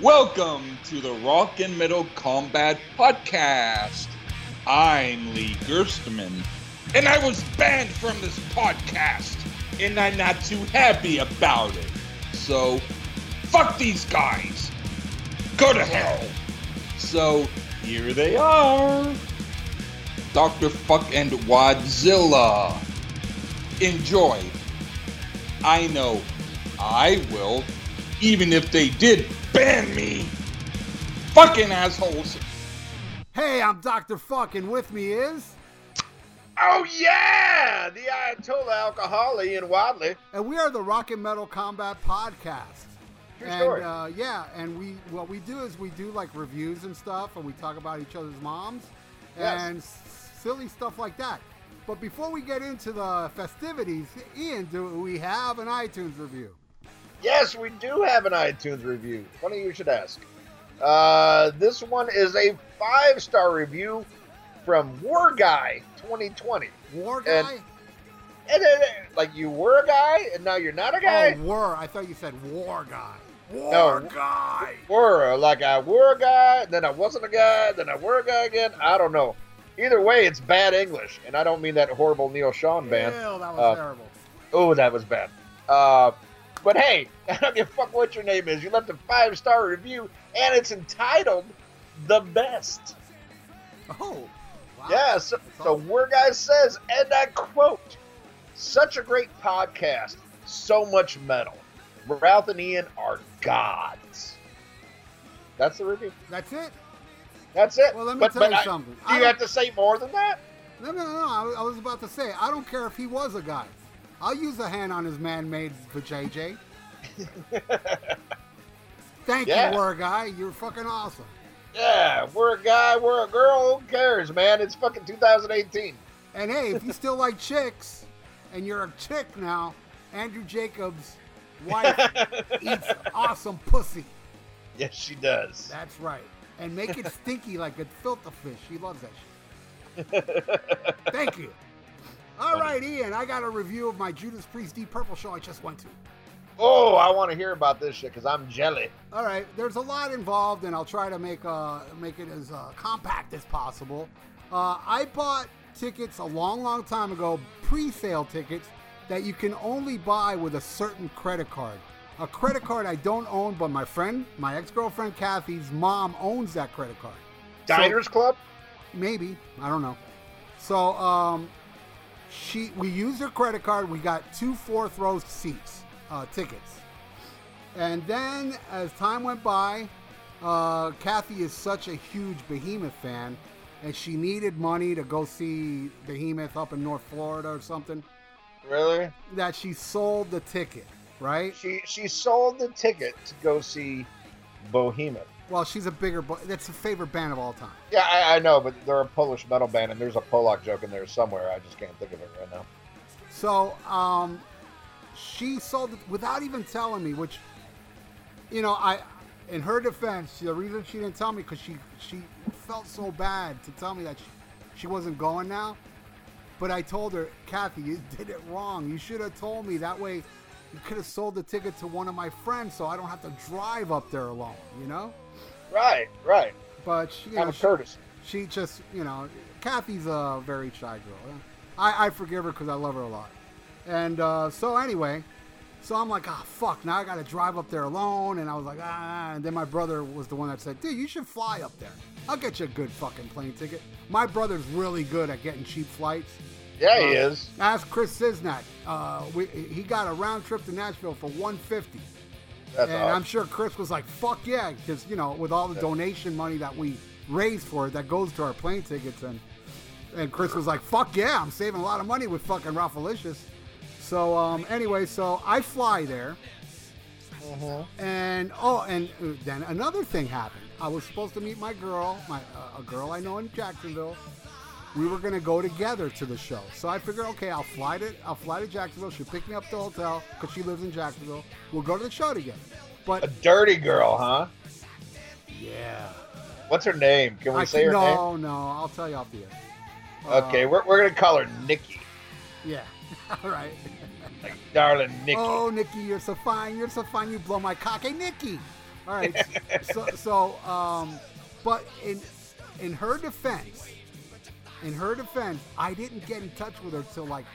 Welcome to the Rock and Metal Combat Podcast. I'm Lee Gerstmann, and I was banned from this podcast, and I'm not too happy about it. So, fuck these guys. Go to hell. So, here they are Dr. Fuck and Wadzilla. Enjoy. I know I will, even if they did ban me. Fucking assholes. Hey, I'm Dr. Fucking. with me is. Oh yeah, the Ayatollah Alcohol Ian Wadley. And we are the Rock and Metal Combat Podcast. True and story. Uh, yeah, and we what we do is we do like reviews and stuff, and we talk about each other's moms Yes. and s- silly stuff like that. But before we get into the festivities, Ian, do we have an iTunes review? Yes, we do have an iTunes review. Funny you should ask. Uh, this one is a five star review from War Guy 2020. War And- guy? And then, like you were a guy, and now you're not a guy. Oh, war. I thought you said war guy. War No. guy. Were like I were a guy, then I wasn't a guy, then I were a guy again. I don't know. Either way, it's bad English, and I don't mean that horrible Neal Schon band. Ew, that was Uh, terrible. Oh, that was bad. Uh, but hey, I don't give a fuck what your name is. You left a five star review, and it's entitled "The Best." Oh. Wow. Yeah. So, so War Guy says, and I quote: "Such a great podcast, so much metal. Ralph and Ian are gods." That's the review. That's it? That's it. Well, let me but, tell but you I- something. Do you have to say more than that? No, no, no. no. I, I was about to say, I don't care if he was a guy. I'll use a hand on his man-made for JJ. Thank Yeah. you, war guy. You're fucking awesome. Yeah, we're a guy, we're a girl. Who cares, man? It's fucking 2018. And hey, if you still like chicks, and you're a chick now, Andrew Jacobs' wife eats awesome pussy. Yes, she does. That's right. And make it stinky like a filter fish. She loves that shit. Thank you. All right, Ian. I got a review of my Judas Priest Deep Purple show I just went to. Oh, I want to hear about this shit because I'm jelly. All right, there's a lot involved, and I'll try to make uh, make it as uh, compact as possible. Uh, I bought tickets a long, long time ago, pre-sale tickets that you can only buy with a certain credit card. A credit card I don't own, but my friend, my ex-girlfriend Kathy's mom owns that credit card. So- Diners Club? Maybe I don't know. So um, she we used her credit card. We got two fourth row seats, uh, tickets, and then as time went by, uh, Kathy is such a huge Behemoth fan, and she needed money to go see Behemoth up in North Florida or something. Really? That she sold the ticket, right? She she sold the ticket to go see Bohemian. Well, she's a bigger. Bo- that's a favorite band of all time. Yeah, I, I know, but they're a Polish metal band, and there's a Polak joke in there somewhere. I just can't think of it right now. So, um, she sold it without even telling me, which, you know, I, in her defense, the reason she didn't tell me because she she felt so bad to tell me that she, she wasn't going now. But I told her, Kathy, you did it wrong. You should have told me that way. You could have sold the ticket to one of my friends, so I don't have to drive up there alone. You know. Right, right. But she, you know, she, courtesy. she just, you know, Kathy's a very shy girl. I, I forgive her because I love her a lot. And uh, so anyway, so I'm like, ah, fuck, now I got to drive up there alone. And I was like, ah. And then my brother was the one that said, dude, you should fly up there. I'll get you a good fucking plane ticket. My brother's really good at getting cheap flights. Yeah, he Uh, is. Ask Chris Cisnak. Uh, we, he got a round trip to Nashville for 150 That's and I'm sure Chris was like, "Fuck yeah," because you know, with all the donation money that we raise for it, that goes to our plane tickets, and and Chris was like, "Fuck yeah, I'm saving a lot of money with fucking Ralphalicious." So um, anyway, so I fly there, uh-huh. and oh, and uh, then another thing happened. I was supposed to meet my girl, my uh, a girl I know in Jacksonville. We were gonna go together to the show, so I figured, okay, I'll fly to I'll fly to Jacksonville. She'll pick me up at the hotel because she lives in Jacksonville. We'll go to the show together. But A dirty girl, huh? yeah, What's her name? Can we I say her can, name? no, no, I'll tell you off the air. Okay, Uh, we're, we're gonna call her Nikki. yeah, all right. Like, darling Nikki. Oh, Nikki, you're so fine. You're so fine. You blow my cock. Hey, Nikki. All right. So, so um, but in in her defense, in her defense, I didn't get in touch with her till like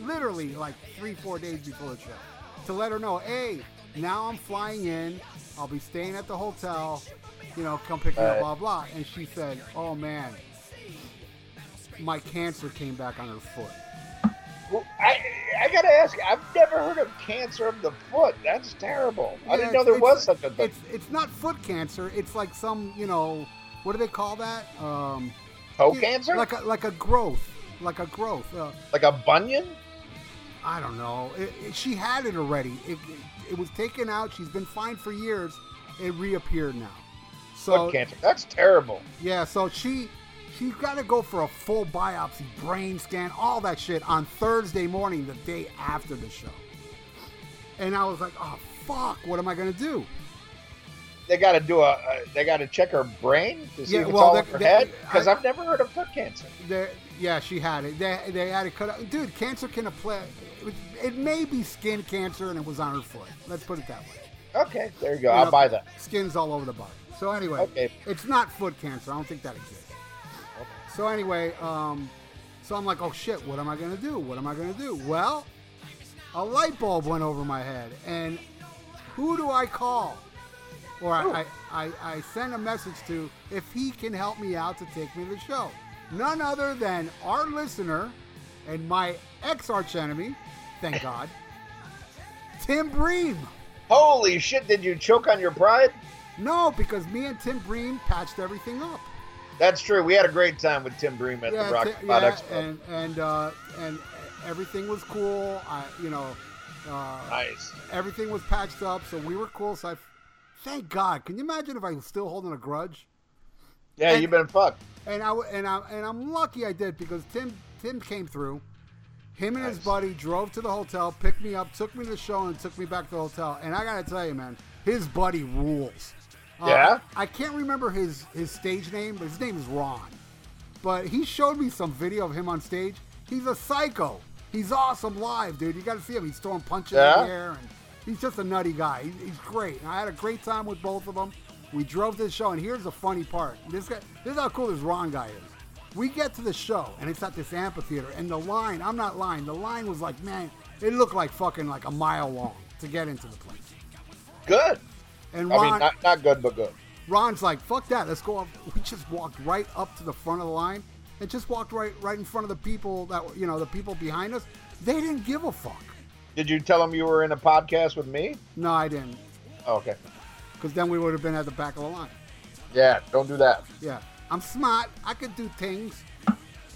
literally like three, four days before the show to let her know, hey, now I'm flying in. I'll be staying at the hotel. You know, come pick me up, blah blah. And she said, oh man, my cancer came back on her foot. Well, I I gotta ask. I've never heard of cancer of the foot. That's terrible. I didn't know there was such a thing. It's it's not foot cancer. It's like some you know what do they call that? Um, Toe cancer? Like a like a growth, like a growth. Uh, like a bunion? I don't know. It, it- she had it already. It, it, it was taken out. She's been fine for years. It reappeared now. So Foot cancer. That's terrible. yeah, so she she's got to go for a full biopsy, brain scan, all that shit on Thursday morning, the day after the show. And I was like, oh fuck, what am I gonna do? They got to do a. Uh, they got to check her brain to see Yeah, if it's well, all in her they- head. Because I've never heard of foot cancer. Yeah, she had it. They, they had it cut out. Dude, cancer can apply. It, it may be skin cancer, and it was on her foot. Let's put it that way. Okay, there you go. You I'll know, buy that. Skin's all over the body. So anyway, Okay. it's not foot cancer. I don't think that exists. Okay. So anyway, um, so I'm like, oh shit, what am I gonna do? What am I gonna do? Well, a light bulb went over my head, and who do I call? Or I, I, I, send a message to if he can help me out to take me to the show. None other than our listener and my ex arch enemy, thank God, Tim Bream. Holy shit! Did you choke on your pride? No, because me and Tim Bream patched everything up. That's true. We had a great time with Tim Bream at the Rock Pod yeah, Expo. and and uh, and everything was cool. I, you know, uh, nice. everything was patched up, so we were cool. So I, thank God. Can you imagine if I was still holding a grudge? Yeah, and- you've been fucked. And I and I and I'm lucky I did because Tim Tim came through. Him and his buddy drove to the hotel, picked me up, took me to the show, and took me back to the hotel. And I gotta tell you, man, his buddy rules. Uh, Yeah? I can't remember his his stage name, but his name is Ron. But he showed me some video of him on stage. He's a psycho. He's awesome live, dude. You got to see him. He's throwing punches Yeah? in the air, and he's just a nutty guy. He's great. And I had a great time with both of them. We drove to the show, and here's the funny part. This guy, this is how cool this Ron guy is. We get to the show, and it's at this amphitheater, and the line, I'm not lying, the line was like, man, it looked like fucking like a mile long to get into the place. Good. And Ron, I mean, not, not good, but good. Ron's like, fuck that, let's go up. We just walked right up to the front of the line and just walked right right in front of the people that, you know, the people behind us. They didn't give a fuck. Did you tell him you were in a podcast with me? No, I didn't, Oh, okay. because then we would have been at the back of the line. Yeah, don't do that. Yeah, I'm smart. I could do things.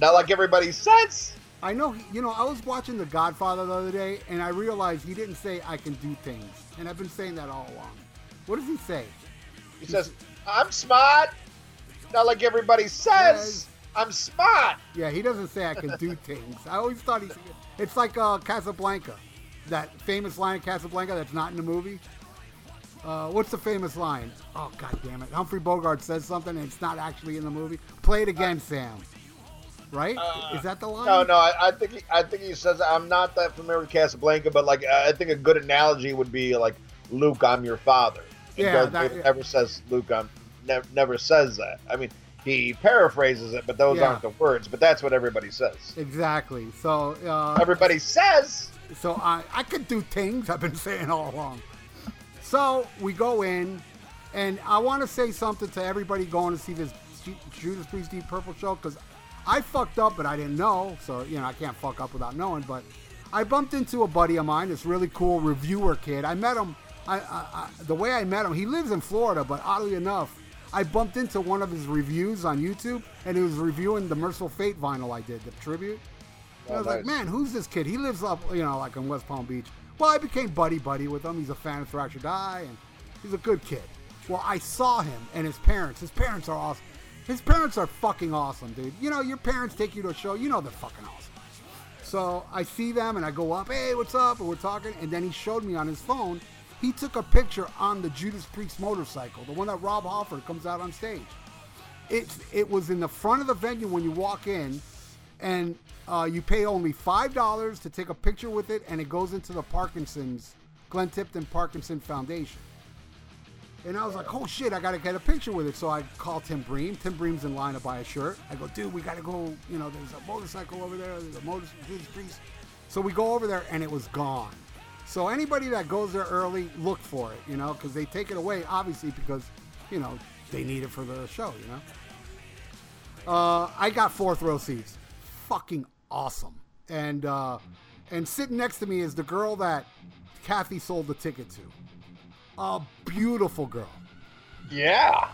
Not like everybody says. I know, you know, I was watching The Godfather the other day, and I realized he didn't say I can do things, and I've been saying that all along. What does he say? He says, I'm smart. Not like everybody says. I'm smart. Yeah, he doesn't say I can do things. I always thought he. It's like uh, Casablanca, that famous line in Casablanca that's not in the movie. Uh, what's the famous line? Oh God damn it! Humphrey Bogart says something and it's not actually in the movie. Play it again, Sam. Right? Is that the line? Uh, No, no, I, I think he, I think he says I'm not that familiar with Casablanca, but like I think a good analogy would be like Luke, I'm your father. And Yeah, Darth that- Vader never says Luke, I'm never never says that. I mean, he paraphrases it, but those Yeah. aren't the words. But that's what everybody says. Exactly. So, uh, Everybody says. So I, I could do things I've been saying all along. So we go in, and I want to say something to everybody going to see this Judas Priest Deep Purple show because I fucked up, but I didn't know. So you know I can't fuck up without knowing. But I bumped into a buddy of mine, this really cool reviewer kid. I met him. I, I, I the way I met him, he lives in Florida, but oddly enough. I bumped into one of his reviews on YouTube, and he was reviewing the Mercyful Fate vinyl I did, the tribute. And I Oh, was like, man, who's this kid? He lives up, you know, like in West Palm Beach. Well, I became buddy buddy with him. He's a fan of Thrash or Die, and he's a good kid. Well, I saw him and his parents. His parents are awesome. His parents are fucking awesome, dude. You know, your parents take you to a show, you know they're fucking awesome. So I see them and I go up, hey, what's up? And we're talking. And then he showed me on his phone, he took a picture on the Judas Priest motorcycle, the one that Rob Halford comes out on stage. It's it was in the front of the venue when you walk in, and uh, you pay only five dollars to take a picture with it, and it goes into the Parkinson's Glenn Tipton Parkinson Foundation. And I was like, oh shit, I gotta get a picture with it. So I called Tim Bream. Tim Bream's in line to buy a shirt. I go, dude, we gotta go. You know, there's a motorcycle over there. There's a motorcycle. So we go over there, and it was gone. So anybody that goes there early, look for it. You know, because they take it away, obviously, because you know they need it for the show. You know. Uh, I got fourth row seats. Fucking awesome. And uh, and sitting next to me is the girl that Kathy sold the ticket to. A beautiful girl. Yeah.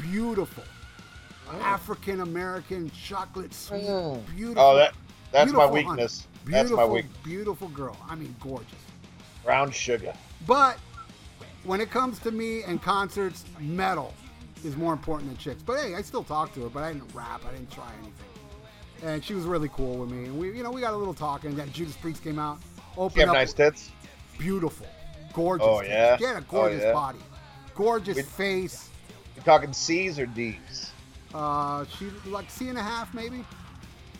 Beautiful. African American, chocolate sweet, Mm. beautiful. Oh, that that's my weakness. That's my weakness. beautiful girl. I mean, gorgeous. Brown sugar. But when it comes to me and concerts, metal is more important than chicks. But hey, I still talk to her, but I didn't rap. I didn't try anything. And she was really cool with me. And we, you know, we got a little talking. Then Judas Priest came out, opened have up, nice tits. beautiful, gorgeous. Oh, tits. yeah? She had a Oh, gorgeous yeah? body, gorgeous We- face. You talking C's or D's? Uh, she like C and a half maybe,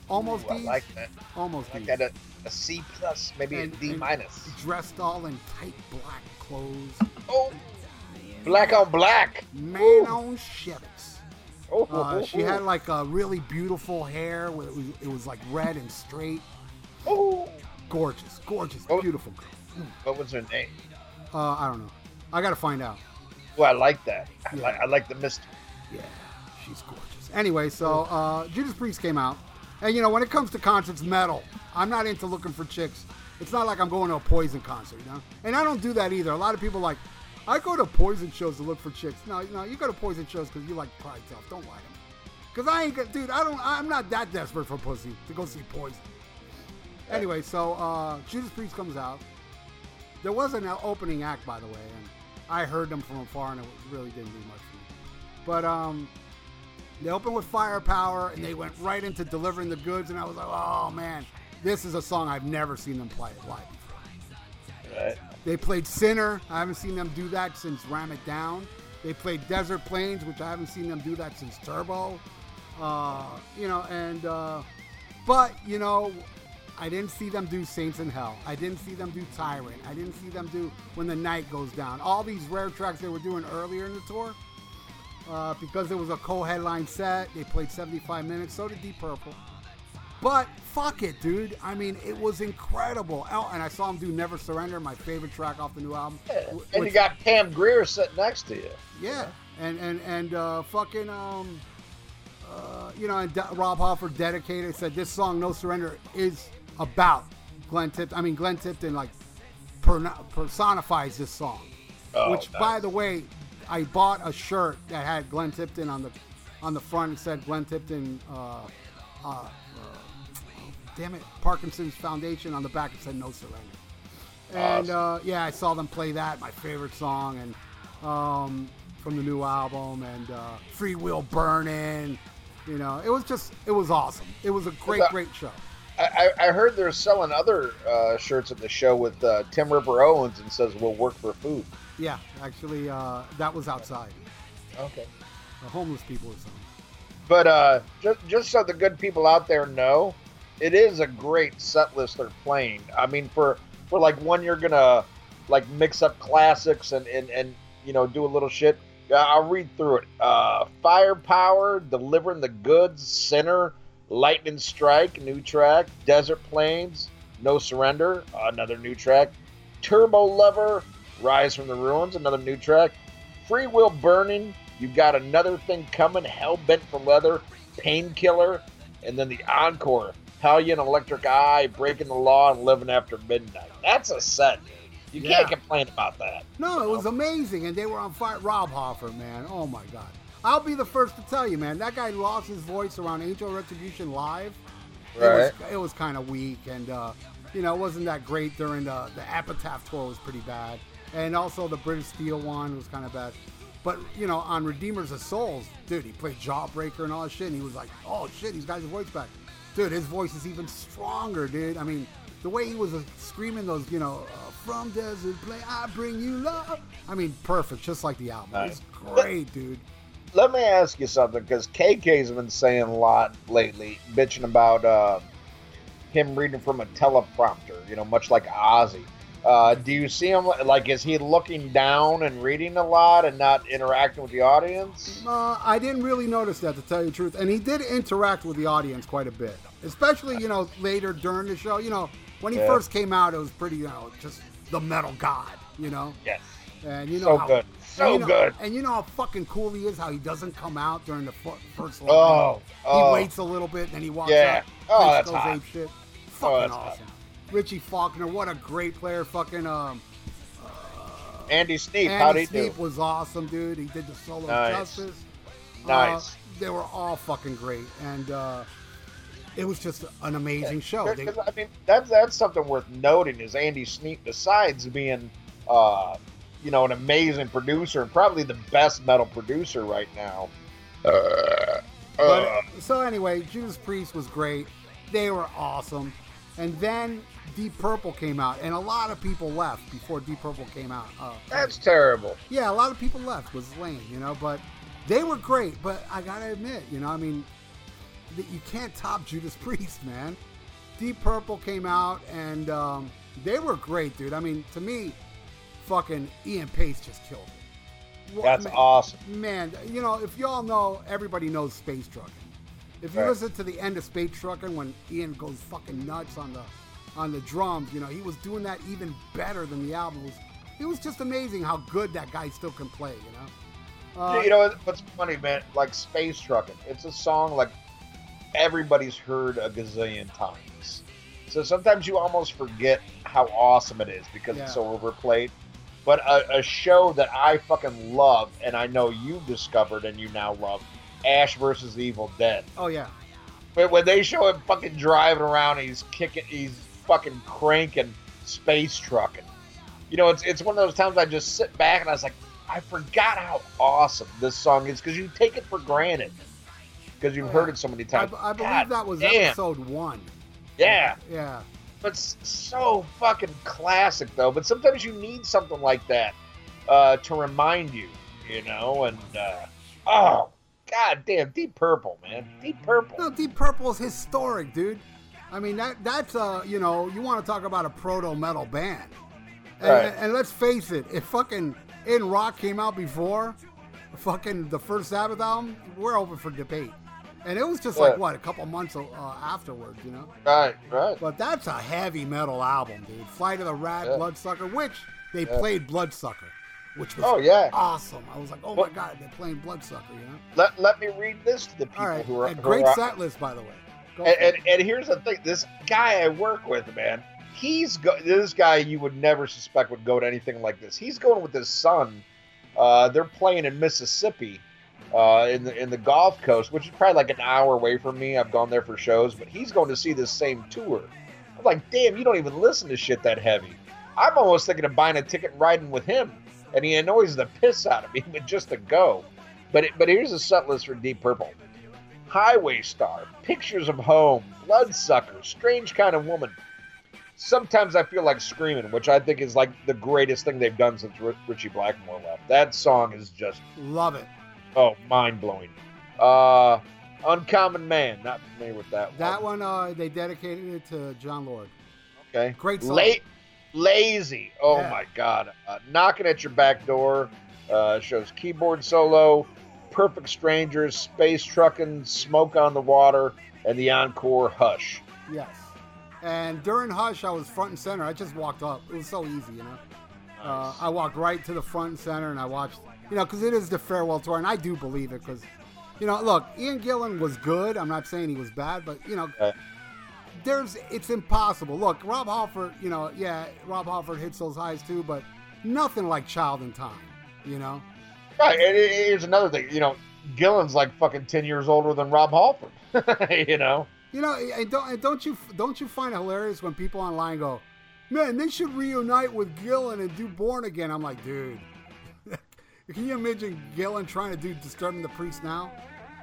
almost Ooh, I D. like that. almost I D. got a, a C plus, maybe And- a D minus. Dressed all in tight black clothes, Oh, black on black. man on Chevys. Oh, Uh, she had like a really beautiful hair. With, it, was, it was like red and straight. oh. Gorgeous, gorgeous, Oh. beautiful girl. What was her name? Uh, I don't know. I gotta find out. Well, I like that. I, Yeah. like, I like the mystery. Yeah, she's gorgeous. Anyway, so uh, Judas Priest came out, and you know when it comes to concerts, metal. I'm not into looking for chicks. It's not like I'm going to a Poison concert, you know. And I don't do that either. A lot of people like, I go to Poison shows to look for chicks. No, no, you go to Poison shows because you like Pride stuff. Don't lie to me. Because I ain't, dude. I don't. I'm not that desperate for pussy to go see Poison. Anyway, so uh, Judas Priest comes out. There was an opening act, by the way, and I heard them from afar, and it really didn't do much for me. But um, they opened with Firepower, and they went right into delivering the goods, and I was like, oh man, this is a song I've never seen them play live. Right? They played Sinner. I haven't seen them do that since Ram It Down. They played Desert Plains, which I haven't seen them do that since Turbo. Uh, you know, and uh, but you know, I didn't see them do Saints in Hell. I didn't see them do Tyrant. I didn't see them do When the Night Goes Down. All these rare tracks they were doing earlier in the tour. Uh, because it was a co-headline set, they played 75 minutes. So did Deep Purple. But fuck it, dude. I mean, it was incredible. Oh, and I saw him do Never Surrender, my favorite track off the new album. Yeah. And you got Pam Grier sitting next to you. yeah, and and and uh, fucking um, uh, you know, and De- Rob Halford dedicated said this song "No Surrender" is about Glenn Tipton. I mean, Glenn Tipton like per- personifies this song. Oh, which, by the way, I bought a shirt that had Glenn Tipton on the on the front. It said Glenn Tipton. Uh, uh, damn it, Parkinson's Foundation. On the back, it said "No Surrender." And uh, yeah, I saw them play that, my favorite song, and um, from the new album, and uh, "Free Will Burning." You know, it was just, it was awesome. It was a great, great show. I, I I heard they're selling other uh, shirts at the show with uh, Tim Ripper Owens and says we'll work for food. Yeah, actually, uh, that was outside. Okay. The homeless people or something. But uh, just just so the good people out there know, it is a great set list they're playing. I mean, for for like one, you're gonna like mix up classics and and and you know do a little shit. I'll read through it. Uh, Firepower, Delivering the Goods, Center, Lightning Strike, new track. Desert Plains, No Surrender, another new track. Turbo Lover, Rise from the Ruins, another new track. Free Will Burning, You've got another thing coming, Hell Bent for Leather, Painkiller, and then the encore, Hellion Electric Eye, Breaking the Law, and Living After Midnight. That's a set, dude. You Yeah. can't complain about that. No, it was amazing, and they were on fire. Rob Halford, man, oh my god! I'll be the first to tell you, man. That guy lost his voice around Angel Retribution live. It was, it was kind of weak, and uh, you know, it wasn't that great during the the Epitaph tour. Was pretty bad, and also the British Steel one was kind of bad. But you know, on Redeemers of Souls, dude, he played Jawbreaker and all that shit, and he was like, "Oh shit, he's got his voice back." Dude, his voice is even stronger, dude. I mean, the way he was uh, screaming those, you know, uh, from desert play, I bring you love. I mean, perfect, just like the album. Nice. It's great, dude. Let me ask you something, because KK's been saying a lot lately, bitching about uh, him reading from a teleprompter, you know, much like Ozzy. Uh, do you see him like is he looking down and reading a lot and not interacting with the audience? Uh, I didn't really notice that, to tell you the truth. And he did interact with the audience quite a bit, especially you know later during the show. You know, when he Yeah. first came out, it was pretty, you know, just the metal god. You know, Yes. and you know So how, good. and So you know- good. And you know how fucking cool he is. How he doesn't come out during the first line. Oh, he oh. waits a little bit, and then he walks Yeah. out. Oh, that's goes hot. ape shit. Oh, Fucking awesome. hot. Richie Faulkner, what a great player. Fucking um, Andy Sneap, Andy how'd he Sneap do? was awesome, dude. He did the solo Nice. justice. Nice. Uh, they were all fucking great, and uh, it was just an amazing show. They, I mean, that's that's something worth noting is Andy Sneap, besides being, uh, you know, an amazing producer and probably the best metal producer right now. Uh, but, uh, so anyway, Judas Priest was great. They were awesome, and then Deep Purple came out, and a lot of people left before Deep Purple came out. Uh, that's terrible. yeah, a lot of people left. Was lame, you know, but they were great. But I gotta admit, you know, I mean, that you can't top Judas Priest, man. Deep Purple came out, and um, they were great, dude. I mean, to me, fucking Ian Paice just killed it. That's man, awesome. Man, you know, if y'all know, everybody knows Space Trucking. If you Right. listen to the end of Space Trucking when Ian goes fucking nuts on the on the drums, you know, he was doing that even better than the album. It was, it was just amazing how good that guy still can play, you know. Uh, you know what's funny, man? Like Space Trucking, it's a song like everybody's heard a gazillion times. So sometimes you almost forget how awesome it is because it's so overplayed. But a, a show that I fucking love, and I know you discovered and you now love, Ash versus Evil Dead. oh yeah, But when they show him fucking driving around, he's kicking, he's fucking cranking, space trucking. You know, it's it's one of those times I just sit back and I was like, I forgot how awesome this song is because you take it for granted because you've heard it so many times. I believe God that was damn. episode one. Yeah, Yeah, but so fucking classic though. But sometimes you need something like that uh, to remind you, you know. And uh, oh, god damn, Deep Purple, man, Deep Purple. no, Deep Purple is historic, dude. I mean that that's uh you know you want to talk about a proto metal band, and, Right. and let's face it, if fucking In Rock came out before fucking the first Sabbath album, we're open for debate. And it was just like what a couple months uh, afterwards, you know. Right, right. But that's a heavy metal album, dude. Flight of the Rat, Yeah. Bloodsucker, which they Yeah. played Bloodsucker, which was Oh yeah. awesome. I was like, oh Well- my god, they're playing Bloodsucker, you know. Let, let me read this to the people right, who are and who great are- set list, by the way. And, and, and here's the thing: this guy I work with, man, he's go- this guy you would never suspect would go to anything like this. He's going with his son. Uh, they're playing in Mississippi, uh, in the in the Gulf Coast, which is probably like an hour away from me. I've gone there for shows, but he's going to see this same tour. I'm like, damn, you don't even listen to shit that heavy. I'm almost thinking of buying a ticket and riding with him, and he annoys the piss out of me, but just to go. But it, but here's a set list for Deep Purple. Highway Star, Pictures of Home, Bloodsucker, Strange Kind of Woman. Sometimes I feel like screaming, which I think is like the greatest thing they've done since Ri- Ritchie Blackmore left. That song is just Love it. oh mind blowing. Uh, Uncommon Man, not familiar with that. One. That one, uh, they dedicated it to Jon Lord. Okay. Great song. La- lazy. Oh Yeah. my God. Uh, knocking at your back door. Uh, shows keyboard solo, Perfect Strangers, Space Truckin', Smoke on the Water, and the encore Hush. Yes. And during Hush, I was front and center. I just walked up. It was so easy, you know. Uh, I walked right to the front and center, and I watched, you know, because it is the farewell tour, and I do believe it, because, you know, look, Ian Gillan was good. I'm not saying he was bad, but you know, there's it's impossible. Look, Rob Halford, you know, yeah, Rob Halford hits those highs too, but nothing like Child in Time, you know. Right, and here's another thing. You know, Gillan's like fucking ten years older than Rob Halford. you know, You know, and don't and don't you don't you find it hilarious when people online go, "Man, they should reunite with Gillan and do Born Again." I'm like, dude, can you imagine Gillan trying to do Disturbing the Priest now?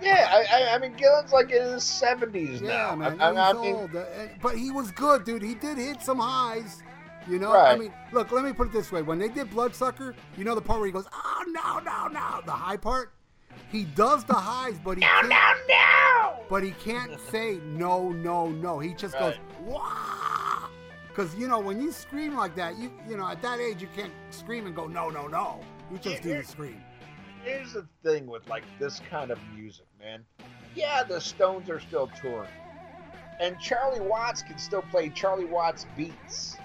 yeah. I, I, I mean, Gillan's like in his seventies Yeah, now. man, I, he's I, I mean, old, uh, but he was good, dude. He did hit some highs. You know, I mean, look, let me put it this way: when they did Bloodsucker, you know the part where he goes, "Oh no, no, no," the high part. He does the highs, but he can't. no. But he can't say no, no, no. He just goes Right. wah, Because you know when you scream like that, you you know at that age you can't scream and go no no no. You just do the scream. Here's the thing with like this kind of music, man. Yeah, the Stones are still touring, and Charlie Watts can still play Charlie Watts beats.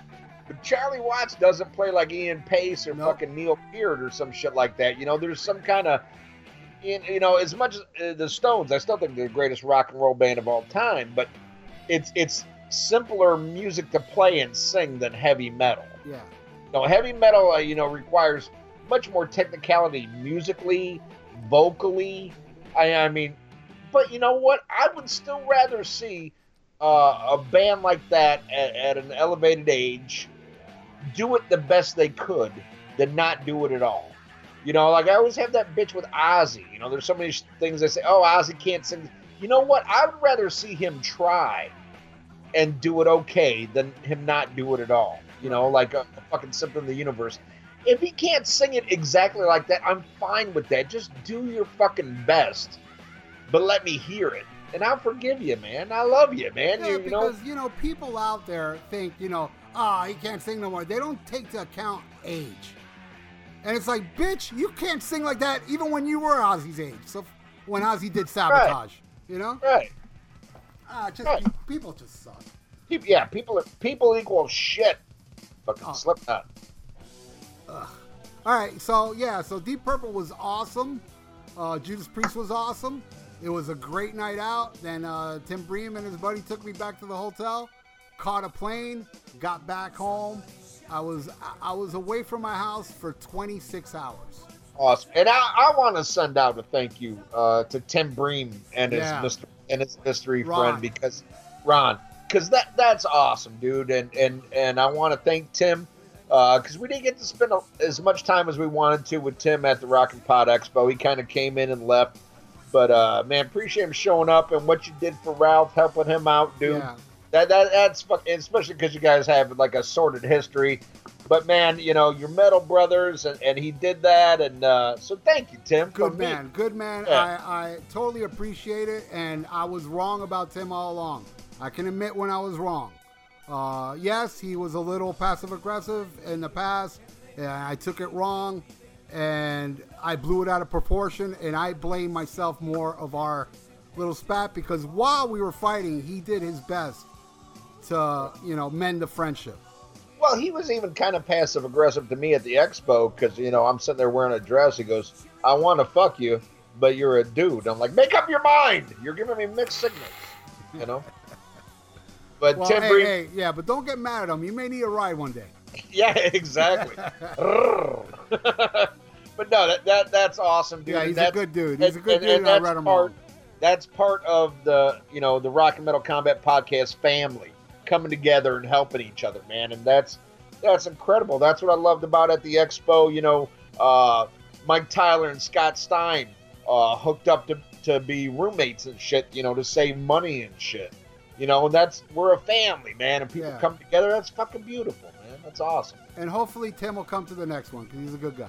But Charlie Watts doesn't play like Ian Paice or Nope. fucking Neil Peart or some shit like that. You know, there's some kind of, you know, as much as uh, the Stones, I still think they're the greatest rock and roll band of all time. But it's it's simpler music to play and sing than heavy metal. Yeah. You know, heavy metal, uh, you know, requires much more technicality musically, vocally. I, I mean, but you know what? I would still rather see uh, a band like that at, at an elevated age do it the best they could than not do it at all. You know, like I always have that bitch with Ozzy. You know, there's so many things they say, oh, Ozzy can't sing. You know what? I would rather see him try and do it okay than him not do it at all. You know, like a, a fucking Symptom of the Universe. If he can't sing it exactly like that, I'm fine with that. Just do your fucking best, but let me hear it, and I'll forgive you, man. I love you, man. Yeah, you, you know, because you know people out there think you know ah he can't sing no more. They don't take into account age, and it's like bitch, you can't sing like that even when you were Ozzy's age. So when Ozzy did sabotage, you know, right? ah just Right. people just suck. People, yeah, people, people equal shit. Fucking Oh. Slipknot. All right, so yeah, so Deep Purple was awesome. Uh, Judas Priest was awesome. It was a great night out. Then uh, Tim Bream and his buddy took me back to the hotel, caught a plane, got back home. I was I- was away from my house for 26 hours. Awesome. And I, I want to send out a thank you uh, to Tim Bream and his Yeah. mystery, and his mystery Ron. friend because Ron, because that that's awesome, dude. And and and I want to thank Tim because we didn't get to spend a, as much time as we wanted to with Tim at the Rock and Pod Expo. He kind of came in and left. But uh, man, appreciate him showing up and what you did for Ralph, helping him out, dude. Yeah, That, that that's especially because you guys have like a sordid history. But man, you know you're metal brothers, and, and he did that, and uh, so thank you, Tim. good from me. man, good man. Yeah. I, I totally appreciate it, and I was wrong about Tim all along. I can admit when I was wrong. Uh, yes, he was a little passive aggressive in the past, and I took it wrong, and I blew it out of proportion, and I blame myself more of our little spat because while we were fighting, he did his best to you know mend the friendship. Well, he was even kind of passive aggressive to me at the expo because you know I'm sitting there wearing a dress. He goes, "I want to fuck you, but you're a dude." I'm like, "Make up your mind. You're giving me mixed signals," you know. But Well, Tim hey, hey, yeah, but don't get mad at him. You may need a ride one day. yeah, exactly. but no, that, that that's awesome, dude. Yeah, And he's a good dude. He's a good and- dude. and And I that's read him part, wrong. That's part of the you know the Rock and Metal Combat Podcast family coming together and helping each other, man. And that's that's incredible. That's what I loved about at the expo. You know, uh, Mike Tyler and Scott Stein uh, hooked up to to be roommates and shit. You know, to save money and shit. You know, and that's we're a family, man. And people Yeah. come together. That's fucking beautiful, man. That's awesome. And hopefully Tim will come to the next one because he's a good guy.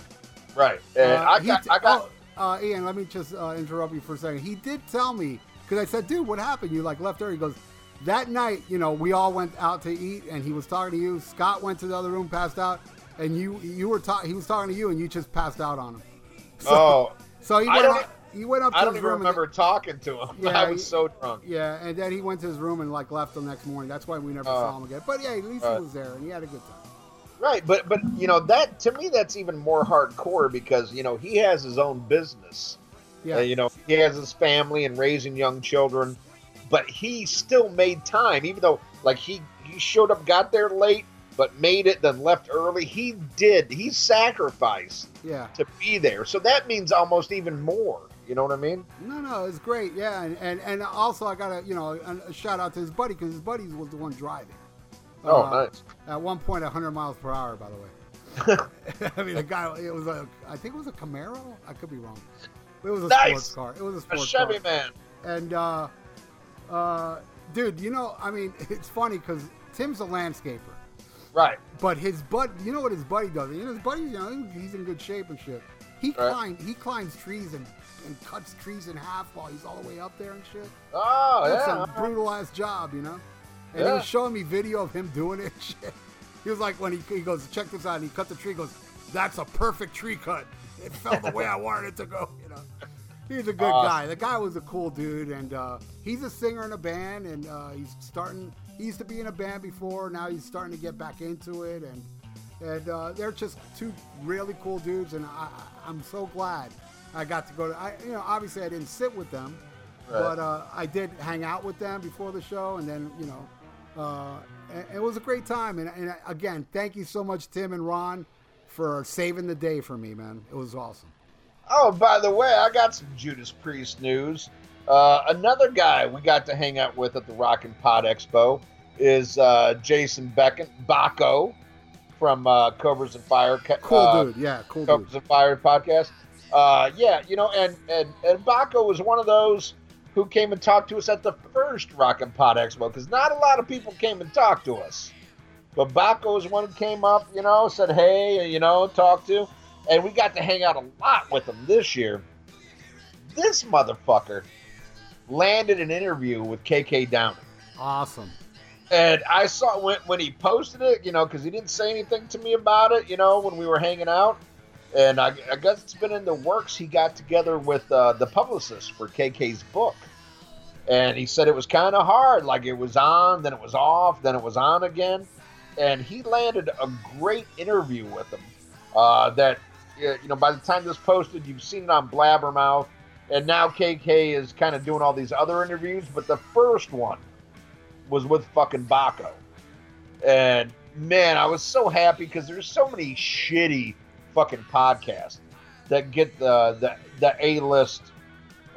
Right. And Uh, I got t- I got. oh, uh, Ian, let me just uh, interrupt you for a second. He did tell me because I said, "Dude, what happened? You like left early?" He goes, "That night, you know, we all went out to eat, and he was talking to you. Scott went to the other room, passed out, and you you were talking. he was talking to you, and you just passed out on him." So, oh, so he went up, he went up to I don't his even room. and- remember talking to him. Yeah, I was he- so drunk. yeah, and then he went to his room and like left the next morning. That's why we never Uh, saw him again. But yeah, at least uh, he was there and he had a good time. Right, but but you know that to me that's even more hardcore because you know he has his own business. Yeah, Uh, you know he has his family and raising young children, but he still made time even though like he he showed up, got there late, but made it, then left early. He did. He sacrificed yeah. to be there, so that means almost even more. You know what I mean? No, no, it's great. Yeah, and and, and also I got to you know a, a shout out to his buddy because his buddy was the one driving. Oh, Uh, nice. At one point, 100 miles per hour. By the way. I mean, the guy. It was a. I think it was a Camaro. I could be wrong. It was a Nice. sports car. It was a A sports Chevy car. man. And uh, uh, dude, you know, I mean, it's funny because Tim's a landscaper. Right. But his bud, you know what his buddy does? You know, his buddy, you know, he's in good shape and shit. He Right. climbs, he climbs trees and, and cuts trees in half while he's all the way up there and shit. Oh That's yeah. a brutal ass job, you know. and he was showing me video of him doing it. Shit. He was like, when he, he goes, check this out, and he cut the tree. He goes, that's a perfect tree cut. It fell the way I wanted it to go. You know, he's a good Awesome. guy. The guy was a cool dude, and uh, he's a singer in a band, and uh, he's starting. He used to be in a band before. Now he's starting to get back into it, and and uh, they're just two really cool dudes, and I, I- I'm so glad I got to go to. I, you know, obviously I didn't sit with them, Right. but uh, I did hang out with them before the show, and then you know, uh, it was a great time. And, and again, thank you so much, Tim and Ron, for saving the day for me, man. It was awesome. Oh, by the way, I got some Judas Priest news. Uh, another guy we got to hang out with at the Rock and Pod Expo is uh, Jason Beckett, Baco from uh, Cobras and Fire. Cool uh, dude, yeah, cool dude. And Fire podcast. Uh, yeah, you know, and, and, and Baco was one of those who came and talked to us at the first Rock and Pod Expo because not a lot of people came and talked to us. But Baco was one who came up, you know, said hey, you know, talked to, and we got to hang out a lot with him this year. This motherfucker landed an interview with KK Downing. Awesome. And I saw when, when he posted it, you know, because he didn't say anything to me about it, you know, when we were hanging out. And I, I guess it's been in the works. He got together with uh, the publicist for KK's book. And he said it was kind of hard. Like it was on, then it was off, then it was on again. And he landed a great interview with him. Uh, that, you know, by the time this posted, you've seen it on Blabbermouth. And now KK is kind of doing all these other interviews. But the first one was with fucking Baco. And man, I was so happy because there's so many shitty fucking podcasts that get the the, the A list,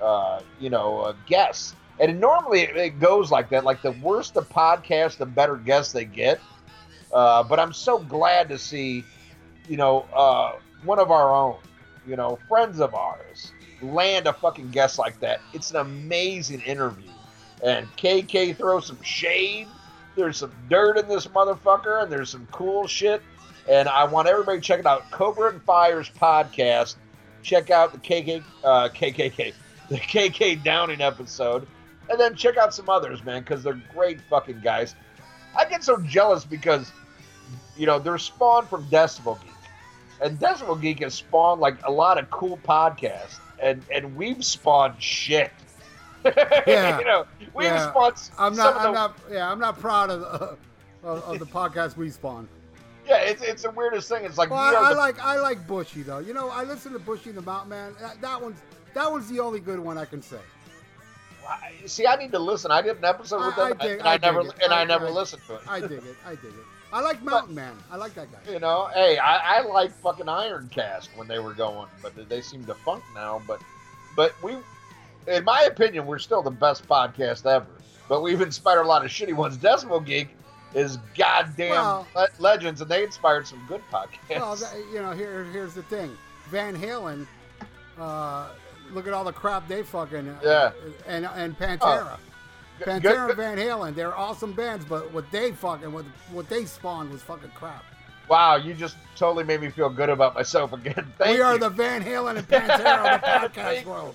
uh, you know, uh, guests. And normally it, goes like that. Like the worse the podcast, the better guests they get. Uh, but I'm so glad to see, you know, uh, one of our own, you know, friends of ours land a fucking guest like that. It's an amazing interview. And KK throws some shade. There's some dirt in this motherfucker, and there's some cool shit. And I want everybody to check it out. Cobra and Fires podcast. Check out the KK, uh, KKK, the KK Downing episode, and then check out some others, man, because they're great fucking guys. I get so jealous because, you know, they're spawned from Decibel Geek, and Decibel Geek has spawned like a lot of cool podcasts, and and we've spawned shit. Yeah. you know, we've Yeah. spawned. I'm some not. of I'm the- not. Yeah, I'm not proud of the, of, of the podcast we spawned. Yeah, it's it's the weirdest thing. It's like Well, I, I the like I like Bushy though. You know, I listen to Bushy the Mountain Man. That, that one's that one's the only good one I can say. I- See, I need to listen. I did an episode with I- them, I dig- and I, I never it. and I, never listened to it. I dig it. I dig it. I like Mountain Man. I like that guy. you know, hey, I, I like fucking Iron Cast when they were going, but they seem to funk now. But but we, in my opinion, we're still the best podcast ever. But we've inspired a lot of shitty ones. Decibel Geek is goddamn Well- le- legends, and they inspired some good podcasts. Well, that, you know, here here's the thing. Van Halen. Uh, look at all the crap they fucking. Uh, Yeah. And and Pantera. Good- Pantera and Van Halen. They're awesome bands, but what they fucking what what they spawned was fucking crap. Wow, you just totally made me feel good about myself again. Thank we are the Van Halen and Pantera of the podcast Thank you. world.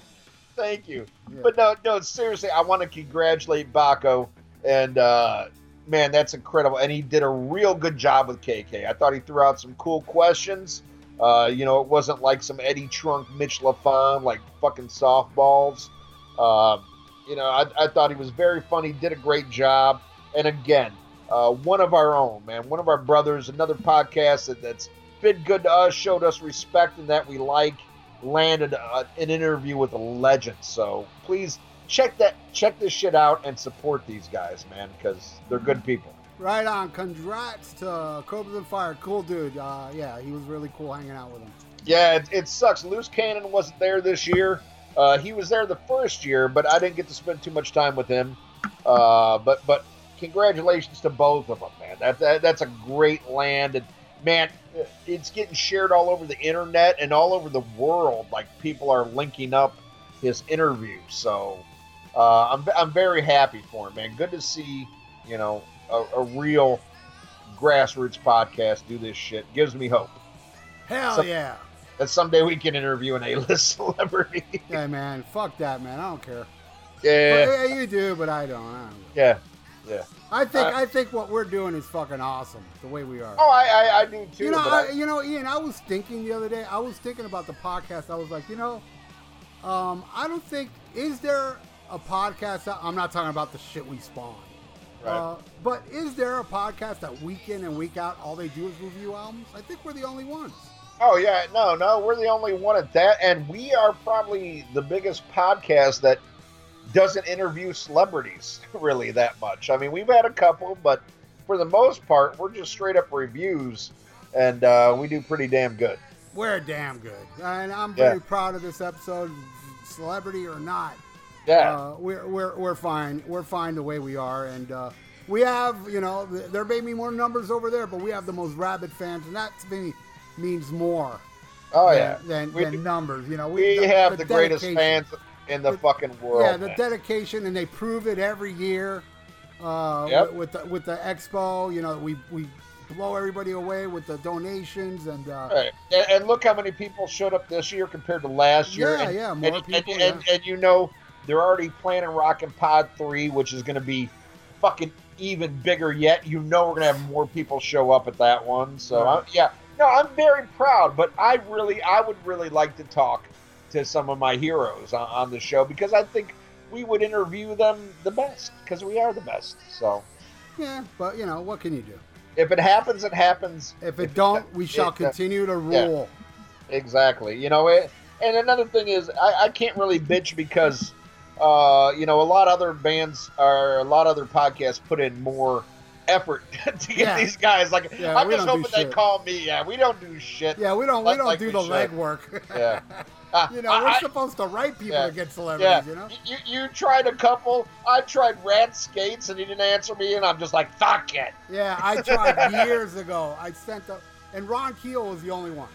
Thank you. Yeah. But no, no, seriously, I want to congratulate Baco. And, uh, man, that's incredible. And he did a real good job with KK. I thought he threw out some cool questions. Uh, you know, it wasn't like some Eddie Trunk, Mitch Lafon, like fucking softballs. Um, you know, I, I thought he was very funny, did a great job. And again, uh, one of our own, man, one of our brothers, another podcast that, that's been good to us, showed us respect and that we like landed uh, an interview with a legend. So please check that, check this shit out, and support these guys, man, because they're good people. Right on. Congrats to Cobras and Fire. Cool dude. Uh, yeah, he was really cool hanging out with him. Yeah, it, it sucks. Loose Cannon wasn't there this year. Uh, he was there the first year, but I didn't get to spend too much time with him. Uh, but but congratulations to both of them, man. That, that that's a great land, and man, it's getting shared all over the internet and all over the world. Like people are linking up his interviews. So uh, I'm I'm very happy for him, man. Good to see you know a, a real grassroots podcast do this shit. Gives me hope Hell So- yeah. That someday we can interview an A-list celebrity. Yeah, man. Fuck that, man. I don't care. yeah, Well, yeah, you do, but I don't. I don't. yeah. Yeah. I think Uh, I think what we're doing is fucking awesome. The way we are. Oh, I, I, I do too. you know, I, I- you know, Ian. I was thinking the other day. I was thinking about the podcast. I was like, you know, um, I don't think is there a podcast. Out, I'm not talking about the shit we spawn. Right. Uh, but is there a podcast that week in and week out all they do is review albums? I think we're the only ones. Oh yeah, no, no, we're the only one at that, and we are probably the biggest podcast that doesn't interview celebrities really that much. I mean, we've had a couple, but for the most part, we're just straight up reviews, and uh, we do pretty damn good. We're damn good, and I'm Yeah. very proud of this episode, celebrity or not. Yeah, Uh, we're, we're, we're fine. We're fine the way we are. And uh, we have, you know, there may be more numbers over there, but we have the most rabid fans, and that to me means more oh than, yeah, than, we, than numbers. You know, we have the, greatest fans in the The- fucking world. Yeah, the man. dedication, and they prove it every year uh, Yep. with, with the with the expo. You know, we we blow everybody away with the donations and. Uh, Right. And, and look how many people showed up this year compared to last year. Yeah, and, yeah, more and, people, And, and, and you know, they're already planning Rockin' Pod 3, which is going to be fucking even bigger yet. You know, we're going to have more people show up at that one. So, Right. I'm, yeah. No, I'm very proud, but I really, I would really like to talk to some of my heroes on, on the show because I think we would interview them the best because we are the best. So, yeah, but you know, what can you do? if it happens, it happens. If it don't, we shall it- continue to yeah. rule. Exactly. You know, it, and another thing is, I, I can't really bitch because, uh, you know, a lot of other bands or a lot of other podcasts put in more effort to get Yeah. these guys. Like, Yeah, I'm just hoping they shit. call me. Yeah, we don't do shit. Yeah, we don't we don't like do we the legwork. Yeah. Uh, you know, I- we're supposed to write people Yeah. to get celebrities. You know. You, you tried a couple. I tried Rat Skates and he didn't answer me, and I'm just like, fuck it. Yeah, I tried years ago. I sent the and Ron Keel was the only one.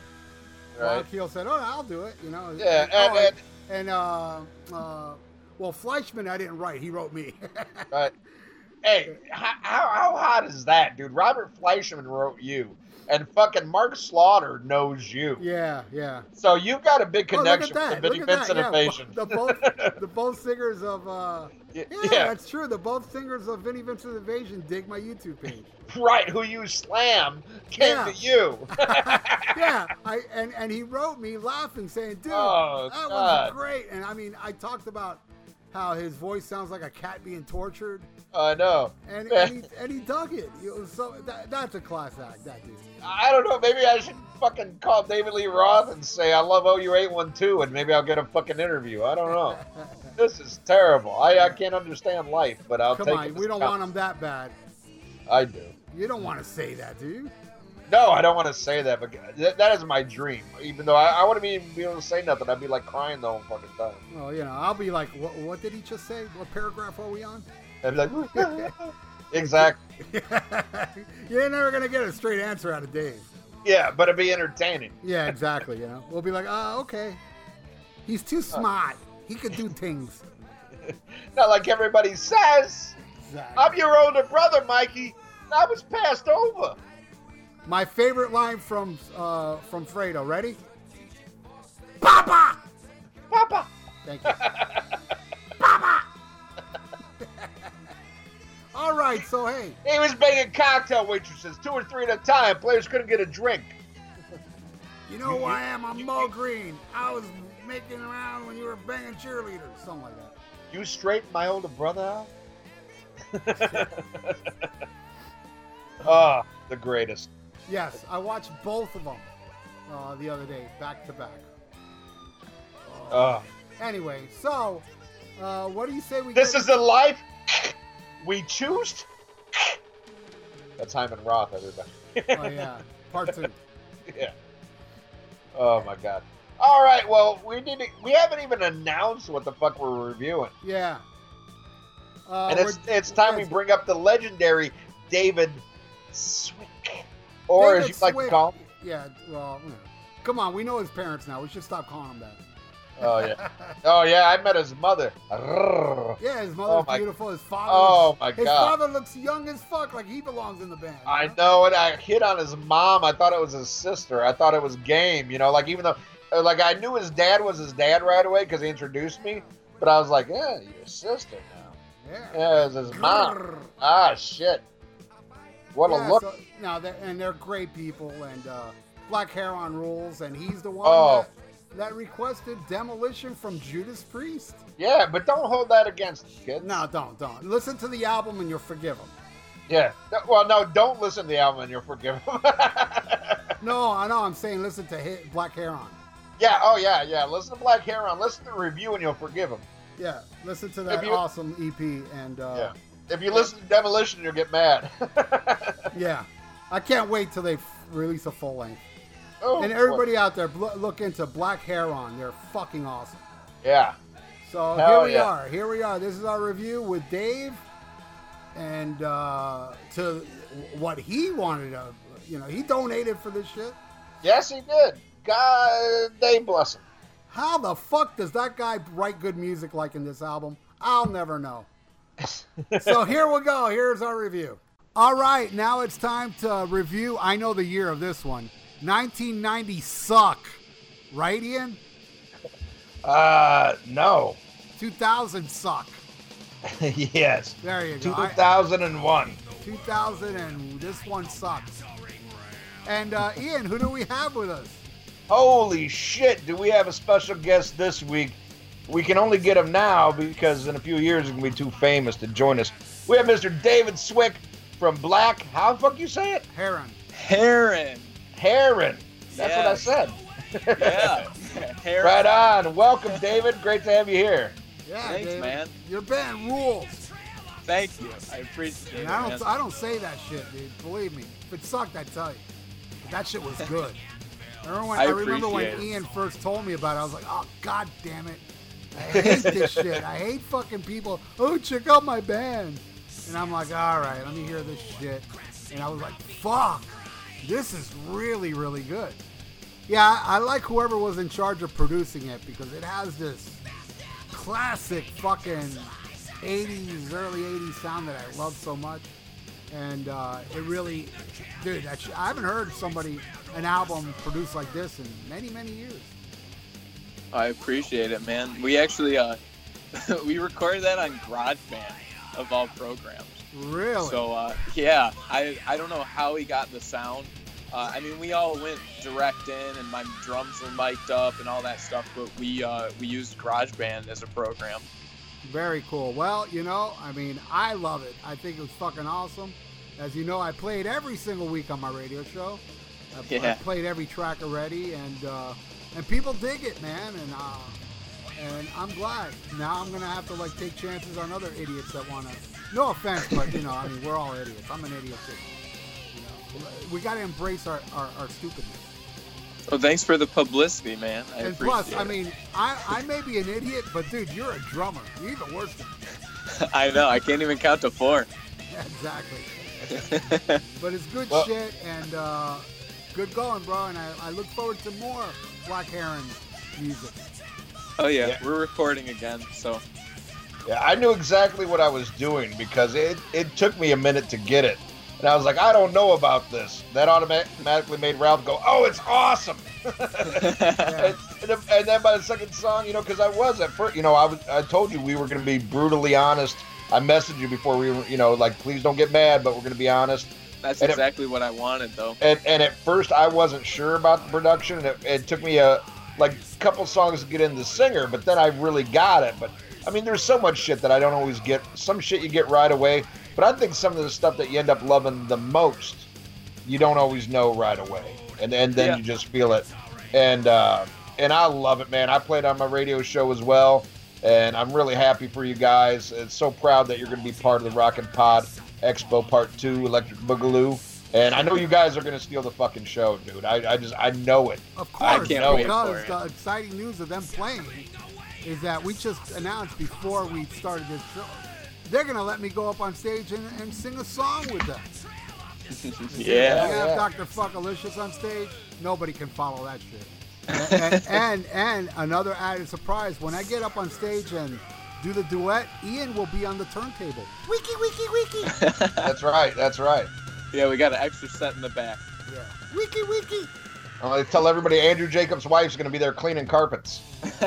Ron Keel said, "Oh, I'll do it." You know. Yeah, And, and, oh, and, and, uh, uh, well, Fleischman, I didn't write. He wrote me. right. Hey, how, how, how hot is that, dude? Robert Fleischman wrote you, and fucking Mark Slaughter knows you. yeah, yeah. So you've got a big Oh, look connection at with the Vinnie at that! Vincent Yeah, invasion. the both the both singers of. Uh, yeah, yeah, that's true. The both singers of Vinnie Vincent Invasion dig my YouTube page. right. Who you slam came Yeah. to you. yeah, I and and he wrote me laughing, saying, "Dude, Oh, that God. was great." And I mean, I talked about how his voice sounds like a cat being tortured, I know. and and he, and he dug it. It was so that, that's a class act, that dude. I don't know. Maybe I should fucking call David Lee Roth and say I love OU eight one two, and maybe I'll get a fucking interview. I don't know. this is terrible. I, I can't understand life, but I'll Come take on, it. we don't want him that bad. I do. You don't want to say that, do you? No, I don't want to say that, but that, that is my dream. Even though I, I wouldn't even be able to say nothing, I'd be like crying the whole fucking time. Well, you know, I'll be like, what, what did he just say? What paragraph are we on? I'd be like, exactly. You're never gonna get a straight answer out of Dave. Yeah, but it'd be entertaining. Yeah, exactly. You know, we'll be like, oh, okay. He's too smart. He could do things. Not like everybody says. Exactly. I'm your older brother, Mikey. I was passed over. My favorite line from uh, from Fredo. Ready? Papa. Papa. Thank you. All right. So hey, He was banging cocktail waitresses, two or three at a time. Players couldn't get a drink. you know who I am? I'm Moe Greene. I was making around when you were banging cheerleaders, something like that. You straightened my older brother out? Ah, the greatest. Yes, I watched both of them uh, the other day, back to back. Ah. Anyway, so uh, what do you say we? This is the life we choose. That's Hyman Roth, everybody. Oh yeah, part two. yeah. Oh my god. All right. Well, we need to, we haven't even announced what the fuck we're reviewing, Yeah. Uh, and it's it's time we bring up the legendary David Swick, or David as you like to call him. Yeah. Well, come on, we know his parents now. We should stop calling him that. Oh yeah. Oh yeah. I met his mother. Yeah, his mother's Oh, beautiful. His father. Oh looks, my His god. father looks young as fuck, like he belongs in the band. I know? know it. I hit on his mom. I thought it was his sister. I thought it was game. You know, like even though, uh, like I knew his dad was his dad right away because he introduced me. But I was like, yeah, your sister now. Yeah. Yeah, it's his mom. Ah, shit. What Yeah, a look. so- no, they're, and they're great people, and uh, Black Heron rules, and he's the one Oh. that, that requested demolition from Judas Priest. Yeah, but don't hold that against the kids. No, don't, don't. Listen to the album, and you'll forgive him. Yeah. Well, no, don't listen to the album and you'll forgive him. No, I know. I'm saying listen to hit Black Heron. yeah, oh, yeah, yeah. Listen to Black Heron. Listen to the review and you'll forgive him. Yeah, listen to that you- awesome EP, and uh, Yeah. If you listen to Demolition, you'll get mad. yeah. I can't wait till they f- release a full length. Oh, And everybody out there, bl- look into Black Heron. They're fucking awesome. Yeah. So Hell here we yeah. are. Here we are. This is our review with Dave, and uh, to what he wanted to, you know, he donated for this shit. Yes, he did. God, they bless him. How the fuck does that guy write good music like in this album? I'll never know. so here we go. Here's our review. All right, now it's time to review. I know the year of this one 1990 Suck. Right, Ian? Uh, no. 2000 Suck. yes. There you go. I- 2001. 2000 and this one sucks. And uh, Ian, who do we have with us? Holy shit, do we have a special guest this week? We can only get him now because in a few years he's going to be too famous to join us. We have Mr. David Swick from Black, how the fuck you say it? Heron. Heron. Heron. That's what I said. Yeah. Heron. Right on. Welcome, David. Great to have you here. Yeah, Thanks, David. man. Your band rules. Thank you. I appreciate And it. I don't, I don't say that shit, dude. Believe me. If it sucked, I'd tell you. But that shit was good. I remember when, I I remember when. Ian first told me about it. I was like, oh, god damn it. I hate this shit. I hate fucking people. Oh, check out my band. And I'm like, all right, let me hear this shit. And I was like, fuck, this is really, really good. Yeah, I I like whoever was in charge of producing it because it has this classic fucking 80s, early 80s sound that I love so much. And uh, it really, dude, actually, I haven't heard somebody, an album produced like this in many, many years. I appreciate it, man. We actually uh, we recorded that on GarageBand of all programs. Really? So uh, yeah, I I don't know how he got the sound. Uh, I mean, we all went direct in, and my drums were mic'd up and all that stuff. But we uh, we used GarageBand as a program. Very cool. Well, you know, I mean, I love it. I think it was fucking awesome. As you know, I played every single week on my radio show. I, I Yeah. played every track already, and uh, and people dig it, man. And uh, and I'm glad. Now I'm gonna have to like take chances on other idiots that wanna. No offense, but you know, I mean, we're all idiots. I'm an idiot too. You know, we gotta embrace our, our, our stupidness. Well, thanks for the publicity, man. I and appreciate plus, I it. mean, I, I may be an idiot, but dude, you're a drummer. You're even worse than me. I know. I can't even count to four. Yeah, exactly. But it's good Well- shit and uh, good going, bro. And I, I look forward to more Black Heron music. oh yeah, Yeah. we're recording again. So Yeah, I knew exactly what I was doing because it, it took me a minute to get it. And I was like, I don't know about this. That automatically made Ralph go, oh, it's awesome. Yeah. and, and, then by the second song, you know, because I was at first, you know, I was, I told you we were going to be brutally honest. I messaged you before we were, you know, like, please don't get mad, but we're going to be honest. that's And it- exactly what I wanted, though. And, and at first, I wasn't sure about the production. And it, it took me a like couple songs to get in the singer, but then I really got it. But I mean, there's so much shit that I don't always get. Some shit you get right away, but I think some of the stuff that you end up loving the most, you don't always know right away, and and then Yeah. you just feel it. And uh, and I love it, man. I played on my radio show as well, and I'm really happy for you guys. It's so proud that you're going to be part of the Rockin' Pod Expo Part Two, Electric Boogaloo. And I know you guys are going to steal the fucking show, dude. I, I just I know it. Of course, I course, can't wait because for it. the exciting news of them playing is that we just announced before we started this show. They're gonna let me go up on stage and, and sing a song with them. yeah. You Yeah. have Dr. Fuckalicious on stage. Nobody can follow that shit. and, and and another added surprise: when I get up on stage and do the duet, Ian will be on the turntable. Wiki, wiki, wiki. That's right. That's right. Yeah, we got an extra set in the back. Yeah. Wiki, wiki. I'm going to tell everybody Andrew Jacobs' wife's going to be there cleaning carpets.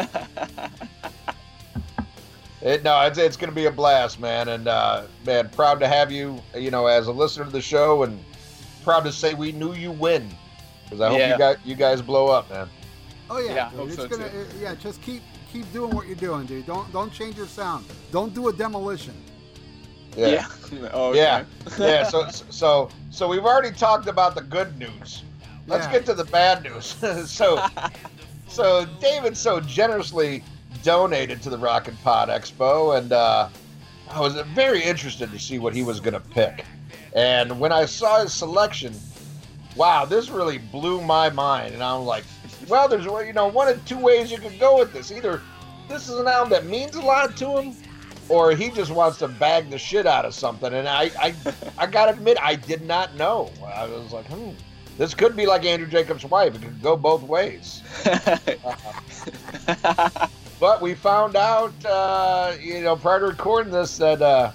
It, no, it's, it's going to be a blast, man. And, uh, man, proud to have you, you know, as a listener to the show and proud to say we knew you win. Because I hope Yeah. you, got, you guys blow up, man. Oh yeah, Yeah, I dude. hope it's so, gonna, too. uh, yeah. Just keep keep doing what you're doing, dude. Don't don't change your sound. Don't do a demolition. Yeah. oh, Yeah. yeah, so so so we've already talked about the good news. Let's Yeah. get to the bad news. so so David so generously donated to the Rockin' Pod Expo, and uh, I was very interested to see what he was going to pick. And when I saw his selection, wow, this really blew my mind. And I'm like, well, there's you know one of two ways you could go with this. Either this is an album that means a lot to him, or he just wants to bag the shit out of something. And I, I, I gotta admit, I did not know. I was like, hmm, this could be like Andrew Jacobs' wife. It could go both ways. But we found out, uh, you know, prior to recording this, that uh,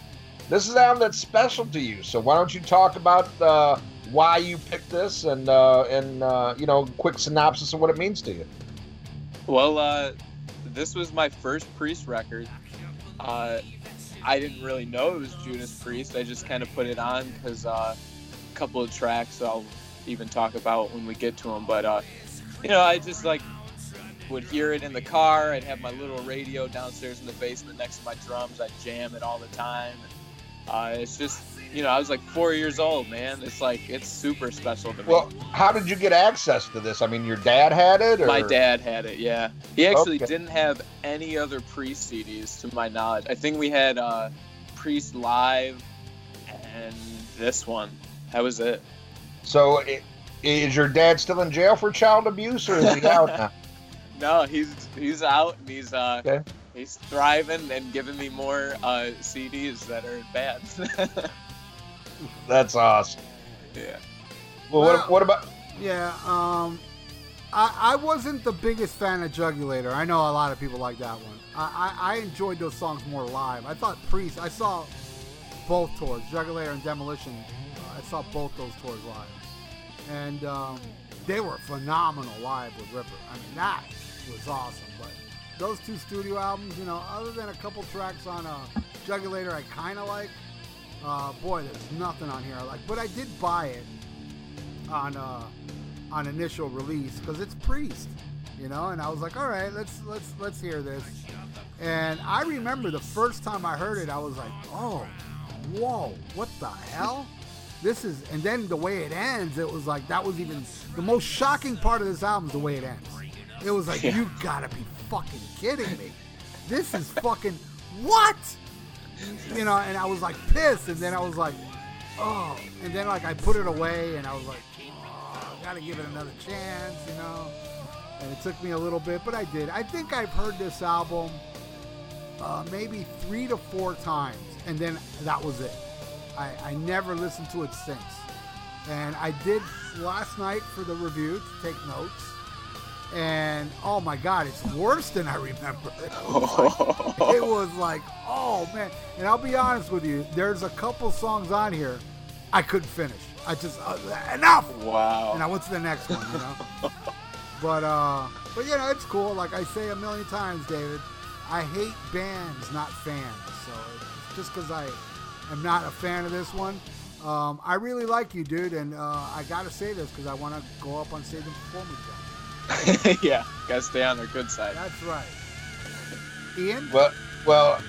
this is an album that's special to you. So why don't you talk about uh, why you picked this and uh, and uh, you know, quick synopsis of what it means to you. well, uh, this was my first Priest record. Uh, I didn't really know it was Judas Priest. I just kind of put it on because uh, a couple of tracks I'll even talk about when we get to them. But uh, you know, I just like would hear it in the car. I'd have my little radio downstairs in the basement next to my drums. I'd jam it all the time. Uh, it's just, you know, I was like four years old, man. It's like it's super special to me. Well, how did you get access to this? I mean, your dad had it, or My dad had it, yeah. He actually Okay. didn't have any other Priest CDs, to my knowledge. I think we had uh, Priest Live and this one. That was it. So, i- is your dad still in jail for child abuse, or is he out now? No, he's he's out and he's uh Okay. he's thriving and giving me more uh, CDs that are bad. That's awesome. yeah. Well, Well- what, what about? Yeah. Um, I I wasn't the biggest fan of Jugulator. I know a lot of people like that one. I I, I enjoyed those songs more live. I thought Priest. I saw both tours, Jugulator and Demolition. I saw both those tours live, and um, they were phenomenal live with Ripper. I mean, that was awesome. But those two studio albums, you know, other than a couple tracks on uh, Jugulator, I kind of like. Uh, boy, there's nothing on here I like. But I did buy it on uh, on initial release because it's Priest, you know. And I was like, all right, let's let's let's hear this. And I remember the first time I heard it, I was like, oh, whoa, what the hell? This is, and then the way it ends, it was like that was even the most shocking part of this album is the way it ends. It was like, Yeah. you gotta be fucking kidding me. This is fucking what? You know, and I was like pissed, and then I was like, oh, and then like I put it away, and I was like, oh, gotta give it another chance, you know. And it took me a little bit, but I did. I think I've heard this album uh, maybe three to four times, and then that was it. I, I never listened to it since. And I did last night for the review to take notes. And oh my God, it's worse than I remember. It was like, it was like, oh man. And I'll be honest with you, there's a couple songs on here I couldn't finish. I just uh, enough. Wow. And I went to the next one, you know. but uh, but you know, it's cool. Like I say a million times, David, I hate bands, not fans. So it's just because I am not a fan of this one, um, I really like you, dude. And uh, I gotta say this because I want to go up on stage and perform with you. yeah, gotta stay on their good side. That's right. Ian. Well, well,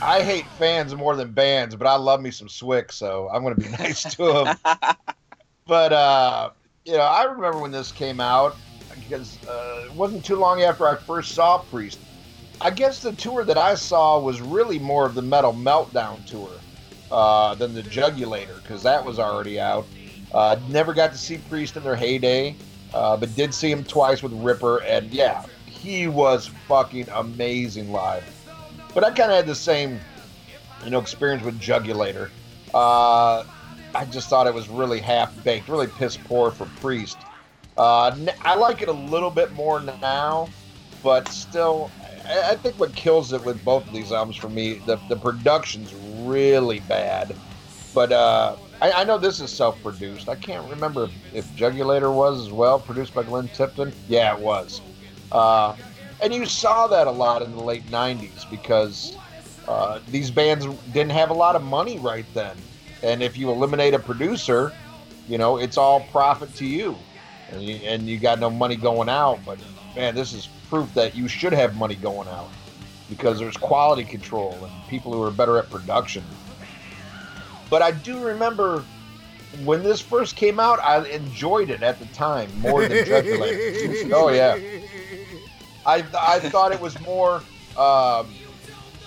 I hate fans more than bands, but I love me some Swick, so I'm going to be nice to them. but uh, you know, I remember when this came out because uh, it wasn't too long after I first saw Priest. I guess the tour that I saw was really more of the Metal Meltdown tour uh, than the Jugulator because that was already out. Uh, never got to see Priest in their heyday, uh, but did see him twice with Ripper, and yeah, he was fucking amazing live. But I kind of had the same, you know, experience with Jugulator. Uh, I just thought it was really half baked, really piss poor for Priest. Uh, I like it a little bit more now, but still, I think what kills it with both of these albums for me, the, the production's really bad. But uh, I, I know this is self-produced. I can't remember if, if Jugulator was as well, produced by Glenn Tipton. Yeah, it was. Uh, and you saw that a lot in the late 90s because uh, these bands didn't have a lot of money right then, and if you eliminate a producer, you know it's all profit to you, and you, and you got no money going out. But man, this is proof that you should have money going out because there's quality control and people who are better at production. But I do remember when this first came out, I enjoyed it at the time more than Dracula. oh yeah, I I thought it was more um,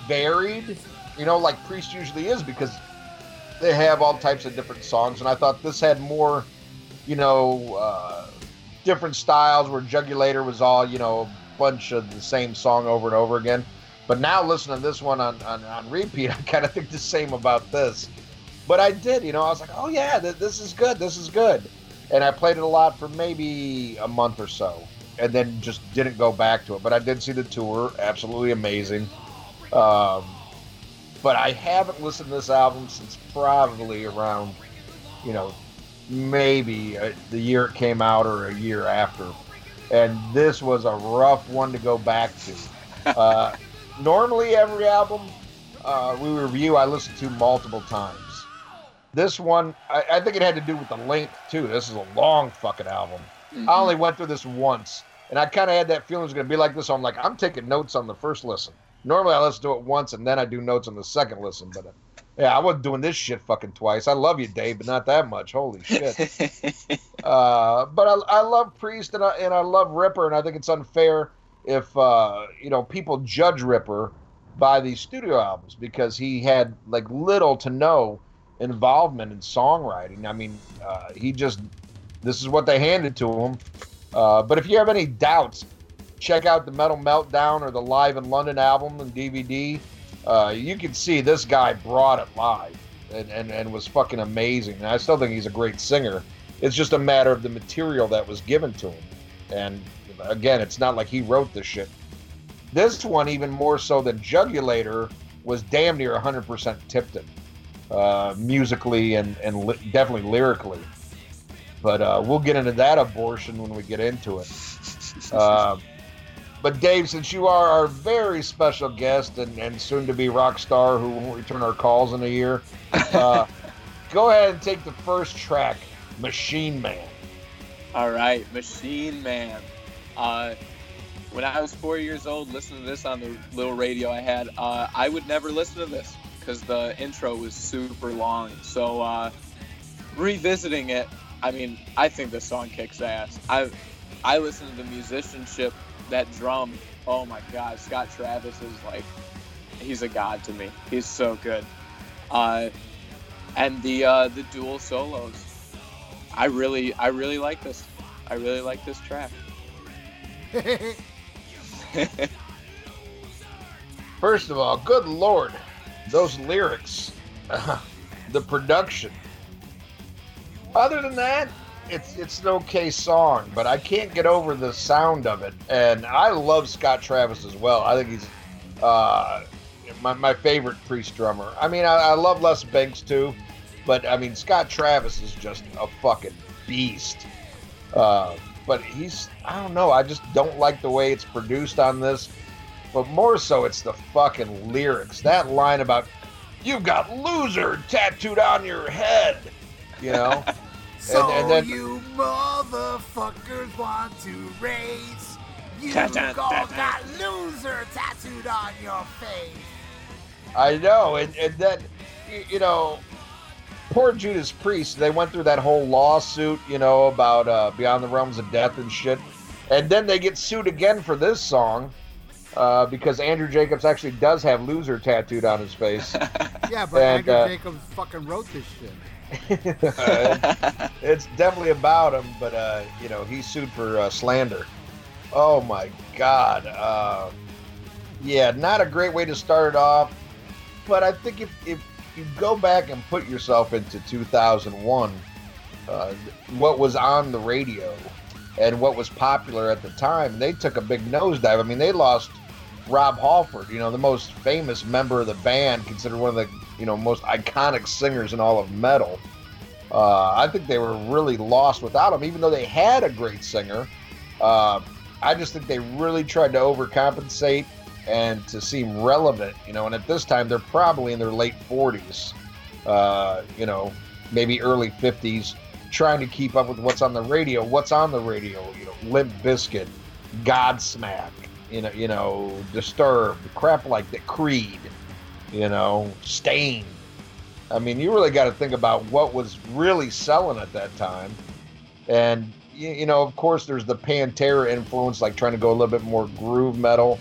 varied, you know, like Priest usually is because they have all types of different songs, and I thought this had more, you know, uh, different styles where Jugulator was all you know a bunch of the same song over and over again. But now listening to this one on, on, on repeat, I kind of think the same about this. But I did, you know, I was like, oh yeah, th- this is good, this is good. And I played it a lot for maybe a month or so, and then just didn't go back to it. But I did see the tour, absolutely amazing. Um, but I haven't listened to this album since probably around, you know, maybe uh, the year it came out or a year after. And this was a rough one to go back to. Uh, normally, every album uh, we review, I listen to multiple times. This one, I, I, think it had to do with the length too. This is a long fucking album. Mm-hmm. I only went through this once, and I kind of had that feeling it was going to be like this. So I'm like, I'm taking notes on the first listen. Normally, I listen to it once and then I do notes on the second listen. But uh, yeah, I wasn't doing this shit fucking twice. I love you, Dave, but not that much. Holy shit. uh, but I, I love Priest and I, and I love Ripper, and I think it's unfair if uh, you know people judge Ripper by these studio albums because he had like little to no involvement in songwriting. I mean, uh, he just this is what they handed to him. Uh, but if you have any doubts, check out the Metal Meltdown or the Live in London album and DVD. Uh, you can see this guy brought it live and, and, and was fucking amazing. And I still think he's a great singer. It's just a matter of the material that was given to him. And again, it's not like he wrote this shit. This one, even more so than Jugulator, was damn near 100% Tipton uh, musically and, and li- definitely lyrically. But uh, we'll get into that abortion when we get into it. Uh, but Dave, since you are our very special guest and, and soon to be rock star who won't return our calls in a year, uh, go ahead and take the first track, Machine Man. All right, Machine Man. Uh, when I was four years old, listening to this on the little radio I had, uh, I would never listen to this because the intro was super long. So uh, revisiting it, I mean, I think the song kicks ass. I I listen to the musicianship, that drum. Oh my God, Scott Travis is like, he's a god to me. He's so good. Uh, and the uh, the dual solos, I really I really like this. I really like this track. First of all, good lord, those lyrics, uh, the production. Other than that, it's it's an okay song, but I can't get over the sound of it. And I love Scott Travis as well. I think he's uh, my, my favorite Priest drummer. I mean, I, I love Les Binks too, but I mean Scott Travis is just a fucking beast. Uh, but he's I don't know. I just don't like the way it's produced on this. But more so, it's the fucking lyrics. That line about "You've got loser tattooed on your head," you know. so and, and then, you motherfuckers want to race? You all got loser tattooed on your face. I know, and and then you know poor Judas Priest, they went through that whole lawsuit, you know, about uh, Beyond the Realms of Death and shit. And then they get sued again for this song uh, because Andrew Jacobs actually does have loser tattooed on his face. yeah, but and, Andrew uh, Jacobs fucking wrote this shit. it's definitely about him, but uh, you know he's sued for uh, slander. Oh my God! Uh, yeah, not a great way to start it off. But I think if, if you go back and put yourself into 2001, uh, what was on the radio and what was popular at the time, they took a big nosedive. I mean, they lost Rob Halford, you know, the most famous member of the band, considered one of the you know most iconic singers in all of metal. Uh, I think they were really lost without him, even though they had a great singer. Uh, I just think they really tried to overcompensate and to seem relevant, you know. And at this time, they're probably in their late 40s, uh, you know, maybe early 50s, trying to keep up with what's on the radio. What's on the radio? You know, Limp Bizkit, Godsmack, you know, you know, Disturbed, crap like that, Creed, you know, Staind. I mean, you really got to think about what was really selling at that time. And, you, you know, of course, there's the Pantera influence, like trying to go a little bit more groove metal.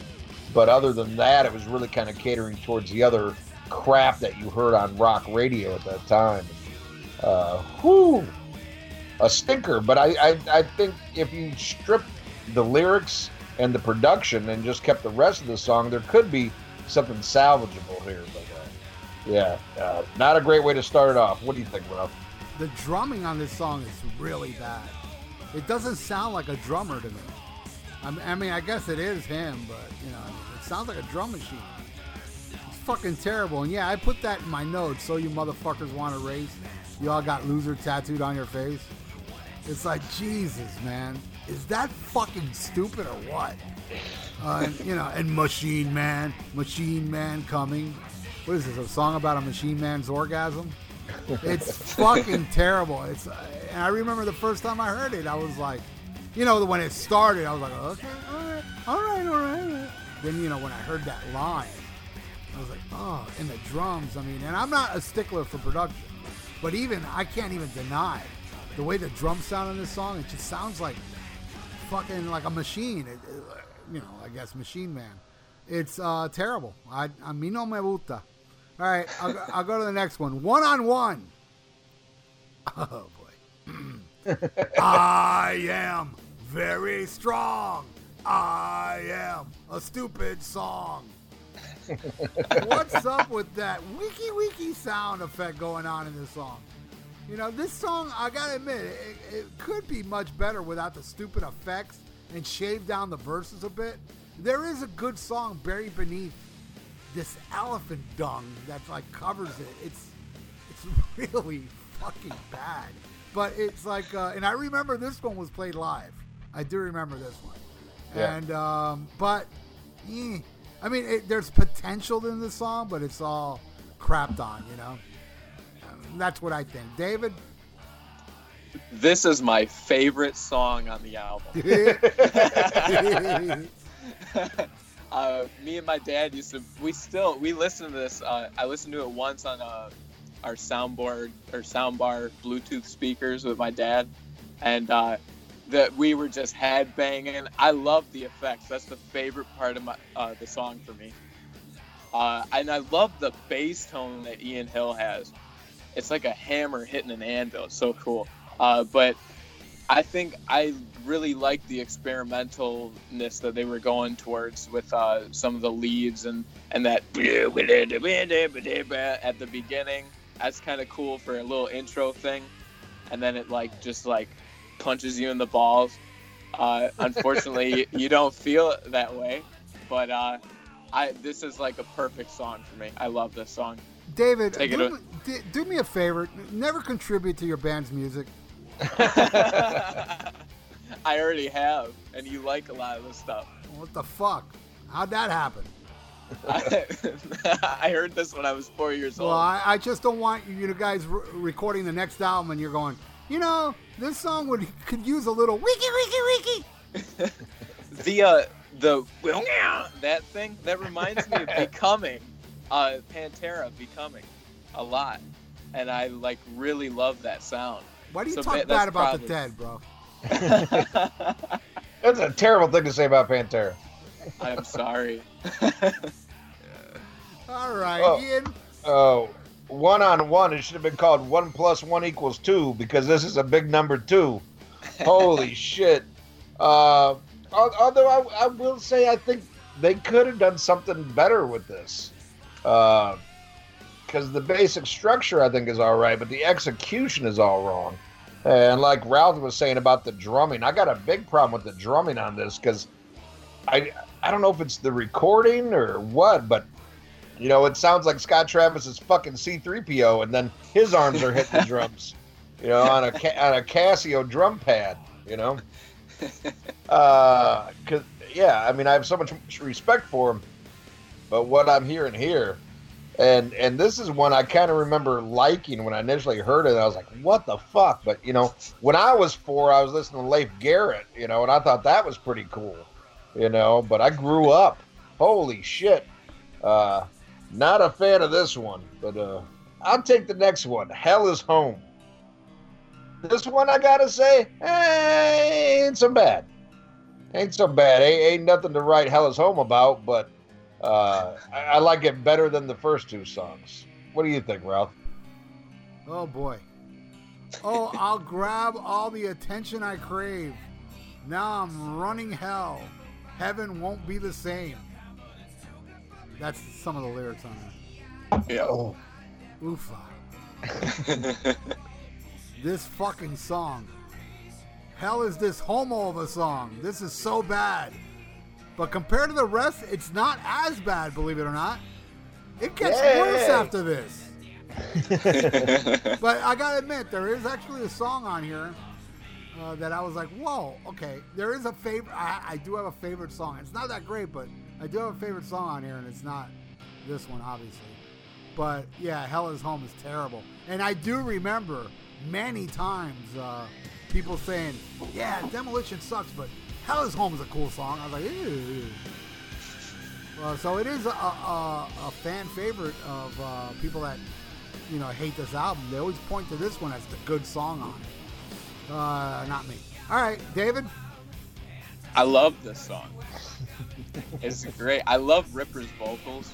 But other than that, it was really kind of catering towards the other crap that you heard on rock radio at that time. Uh, whew, a stinker. But I, I, I think if you strip the lyrics and the production and just kept the rest of the song, there could be something salvageable here. But uh, yeah, uh, not a great way to start it off. What do you think, Ralph? The drumming on this song is really bad. It doesn't sound like a drummer to me. I mean, I, guess it is him, but you know, sounds like a drum machine. It's fucking terrible. And yeah, I put that in my notes so you motherfuckers want to race. You all got loser tattooed on your face. It's like Jesus, man. Is that fucking stupid or what? Uh, and, you know, and Machine Man, Machine Man coming. What is this? A song about a machine man's orgasm? It's fucking terrible. It's. And I remember the first time I heard it, I was like, you know, when it started, I was like, okay, all right, all right. All right. Then you know, when I heard that line, I was like, oh, and the drums. I mean, and I'm not a stickler for production, but even I can't even deny the way the drums sound in this song. It just sounds like fucking like a machine. It, it, you know, I guess Machine Man. It's uh, terrible. I, mí no me gusta. All right, I'll, I'll go to the next one. One on one. Oh boy. I am very strong. I am a stupid song. What's up with that wiki wiki sound effect going on in this song? You know, this song, I gotta admit, it, it could be much better without the stupid effects and shave down the verses a bit. There is a good song buried beneath this elephant dung that like covers it. It's it's really fucking bad. But it's like, uh, and I remember this one was played live. I do remember this one. Yeah. And um, but, eh, I mean, it, there's potential in the song, but it's all crapped on. You know, Um, that's what I think. David. This is my favorite song on the album. uh, me and my dad used to. We still we listen to this. Uh, I listened to it once on uh, our soundboard or soundbar Bluetooth speakers with my dad, and uh, that we were just head banging. I love the effects. That's the favorite part of my uh, the song for me. Uh, and I love the bass tone that Ian Hill has. It's like a hammer hitting an anvil. It's so cool. Uh, but I think I really like the experimentalness that they were going towards with uh, some of the leads and and that at the beginning. That's kind of cool for a little intro thing, and then it like just like punches you in the balls. Uh, unfortunately, you don't feel it that way, but uh, I this is like a perfect song for me. I love this song. David, do, me, do me a favor. Never contribute to your band's music. I already have, and you like a lot of this stuff. What the fuck? How'd that happen? I, I heard this when I was four years Well, old. I, I just don't want you guys re- recording the next album and you're going, you know, this song would could use a little wiki wiki wiki. the uh, the that thing that reminds me of becoming, uh, Pantera becoming, a lot, and I like really love that sound. Why do you So talk ba- bad about probably- the dead, bro? That's a terrible thing to say about Pantera. I'm sorry. All right, Oh. Ian. Oh, one on one, it should have been called one plus one equals two because this is a big number two. Holy shit. Uh, although I, I will say, I think they could have done something better with this. Because the basic structure, I think, is all right, but the execution is all wrong. And like Ralph was saying about the drumming, I got a big problem with the drumming on this because I, I don't know if it's the recording or what, but you know, it sounds like Scott Travis is fucking C3PO, and then his arms are hitting the drums, you know, on a on a Casio drum pad, you know. Uh, cause yeah, I mean, I have so much respect for him, but what I'm hearing here, and and this is one I kind of remember liking when I initially heard it. I was like, "What the fuck?" But you know, when I was four, I was listening to Leif Garrett, you know, and I thought that was pretty cool, you know. But I grew up, holy shit, uh, not a fan of this one. But uh, I'll take the next one. Hell is home. This one I gotta say, eh, ain't so bad. Ain't so bad. Ain't, ain't nothing to write Hell is home about, but uh, I, I like it better than the first two songs. What do you think, Ralph? Oh boy. Oh, I'll grab all the attention I crave. Now I'm running hell. Heaven won't be the same. That's some of the lyrics on it. Yeah. Oh, Oofa. This fucking song. Hell is this homo of a song. This is so bad. But compared to the rest, it's not as bad, believe it or not. It gets Yay. worse after this. But I gotta admit, there is actually a song on here uh, that I was like, "Whoa, okay." There is a favorite. I, I do have a favorite song. It's not that great, but I do have a favorite song on here, and it's not this one, obviously. But yeah, "Hell Is Home" is terrible, and I do remember many times uh, people saying, "Yeah, Demolition sucks, but Hell Is Home is a cool song." I was like, "Ew." Uh, so it is a, a, a fan favorite of uh, people that you know hate this album. They always point to this one as the good song on it. Uh, not me. All right, David. I love this song. It's great. I love Ripper's vocals.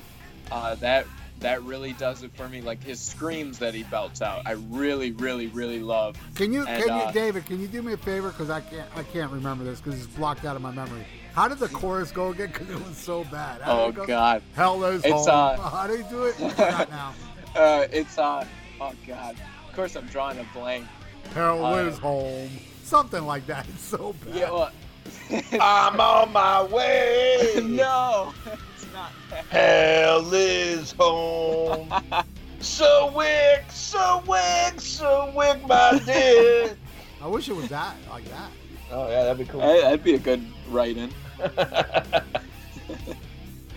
Uh, that that really does it for me. Like his screams that he belts out, I really, really, really love. Can you, And, can you, uh, David? Can you do me a favor? Because I can't, I can't remember this because it's blocked out of my memory. How did the chorus go again? Because it was so bad. How Oh go? God. Hell is It's, home. uh, How do you do it? Now. Uh, it's uh. Oh God. Of course, I'm drawing a blank. Hell uh, is home. Something like that. It's so bad. Yeah. Well, I'm on my way. no, it's not that. Hell is home. so wick, so wick, so wick, my dear. I wish it was that, like that. Oh yeah, that'd be cool. That- That'd be a good write-in.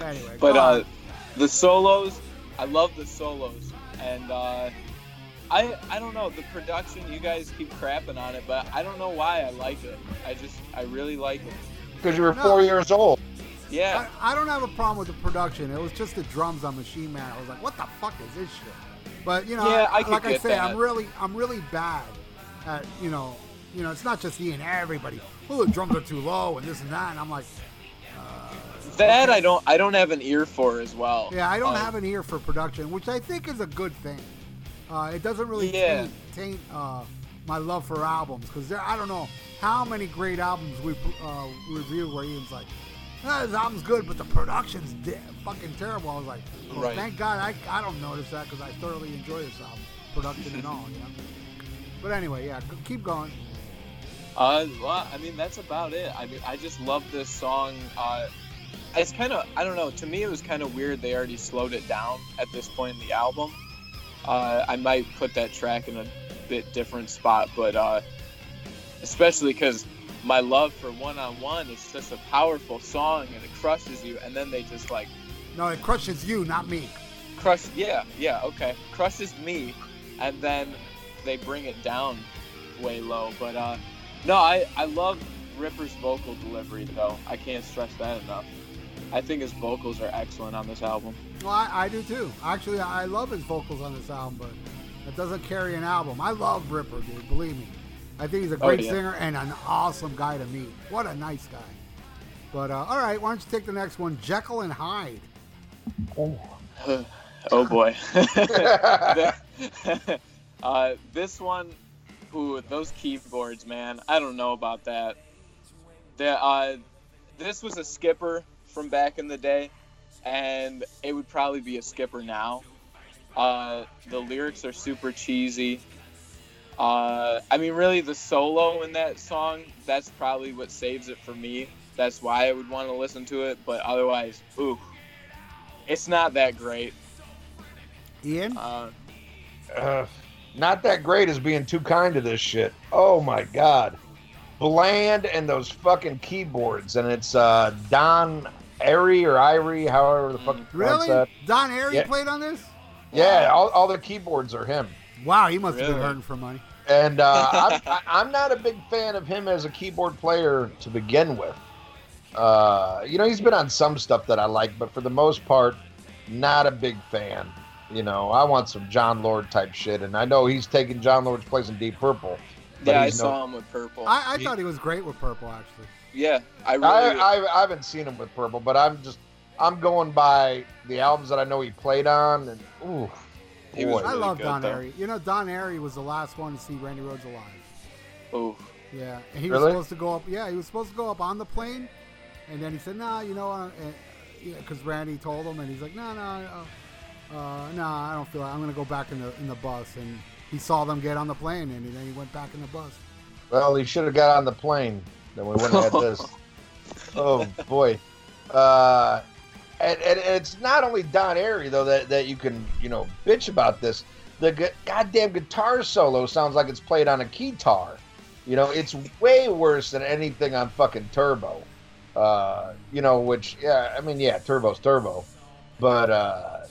Anyway, But uh, on. the solos, I love the solos, and uh, I I don't know the production. You guys keep crapping on it, but I don't know why I like it. I just I really like it. Because you were No. four years old. Yeah, I, I don't have a problem with the production. It was just the drums on Machine Man. I was like, what the fuck is this shit? But you know, Yeah, I could like I get say, that. I'm really, I'm really bad at you know, you know, it's not just me and Everybody, oh, the drums are too low and this and that. And I'm like, that I don't I don't have an ear for as well. yeah, I don't Uh, have an ear for production, which I think is a good thing. Uh, it doesn't really Yeah. taint, taint uh, my love for albums because there, I don't know how many great albums we uh, reviewed where Ian's like, "Ah, this album's good, but the production's de- fucking terrible. I was like, oh, Right. thank God I, I don't notice that because I thoroughly enjoy this album, production and all, you know. But anyway, yeah, keep going. Uh, well, I mean that's about it. I mean I just love this song. Uh, it's kind of I don't know. To me, it was kind of weird. They already slowed it down at this point in the album. Uh, I might put that track in a bit different spot, but uh, especially because my love for One on One is such a powerful song and it crushes you, and then they just like No, it crushes you, not me. crush. Yeah, yeah, okay, crushes me, and then they bring it down way low. But uh, no, I I love Ripper's vocal delivery though. I can't stress that enough. I think his vocals are excellent on this album. Well, I, I do too. Actually, I love his vocals on this album, but it doesn't carry an album. I love Ripper, dude. Believe me. I think he's a Oh, great yeah. singer and an awesome guy to meet. What a nice guy. But uh, all right, why don't you take the next one, Jekyll and Hyde? oh boy. uh, this one, ooh, those keyboards, man. I don't know about that. The, uh, this was a skipper from back in the day, and it would probably be a skipper now. Uh, the lyrics are super cheesy. Uh, I mean, really, the solo in that song, that's probably what saves it for me. That's why I would want to listen to it, but otherwise, ooh, it's not that great. Ian? Uh, Uh, not that great as being too kind to this shit. Oh my god. Bland and those fucking keyboards. And it's uh, Don Airey or Irie, however the fuck you pronounce Really? that. Don Airey Yeah. played on this? Yeah, all, all the keyboards are him. Wow, he must have been Really? hurting for money. And uh, I'm, I- I'm not a big fan of him as a keyboard player to begin with. Uh, you know, he's been on some stuff that I like, but for the most part, not a big fan. You know, I want some Jon Lord type shit, and I know he's taking Jon Lord's place in Deep Purple. Yeah, I no- saw him with purple. I, I He- thought he was great with purple, actually. Yeah, I really. I, I, I haven't seen him with Purple, but I'm just I'm going by the albums that I know he played on, and ooh, He was boy. I love good, Don though. Airey. You know, Don Airey was the last one to see Randy Rhoads alive. Ooh. Yeah, and he was supposed to go up. Yeah, he was supposed to go up on the plane, and then he said, "Nah, you know, uh, because Randy told him, and he's like, "No, no, uh, uh, no, I don't feel. Like I'm gonna go back in the in the bus." And he saw them get on the plane, and then he went back in the bus. Well, he should have got on the plane. Then we wouldn't have had this. Oh boy. Uh, and, and it's not only Don Airey though that, that you can you know bitch about this. The gu- goddamn guitar solo sounds like it's played on a keytar. You know, it's way worse than anything on fucking Turbo. Uh, you know, which yeah, I mean yeah, Turbo's Turbo, but uh,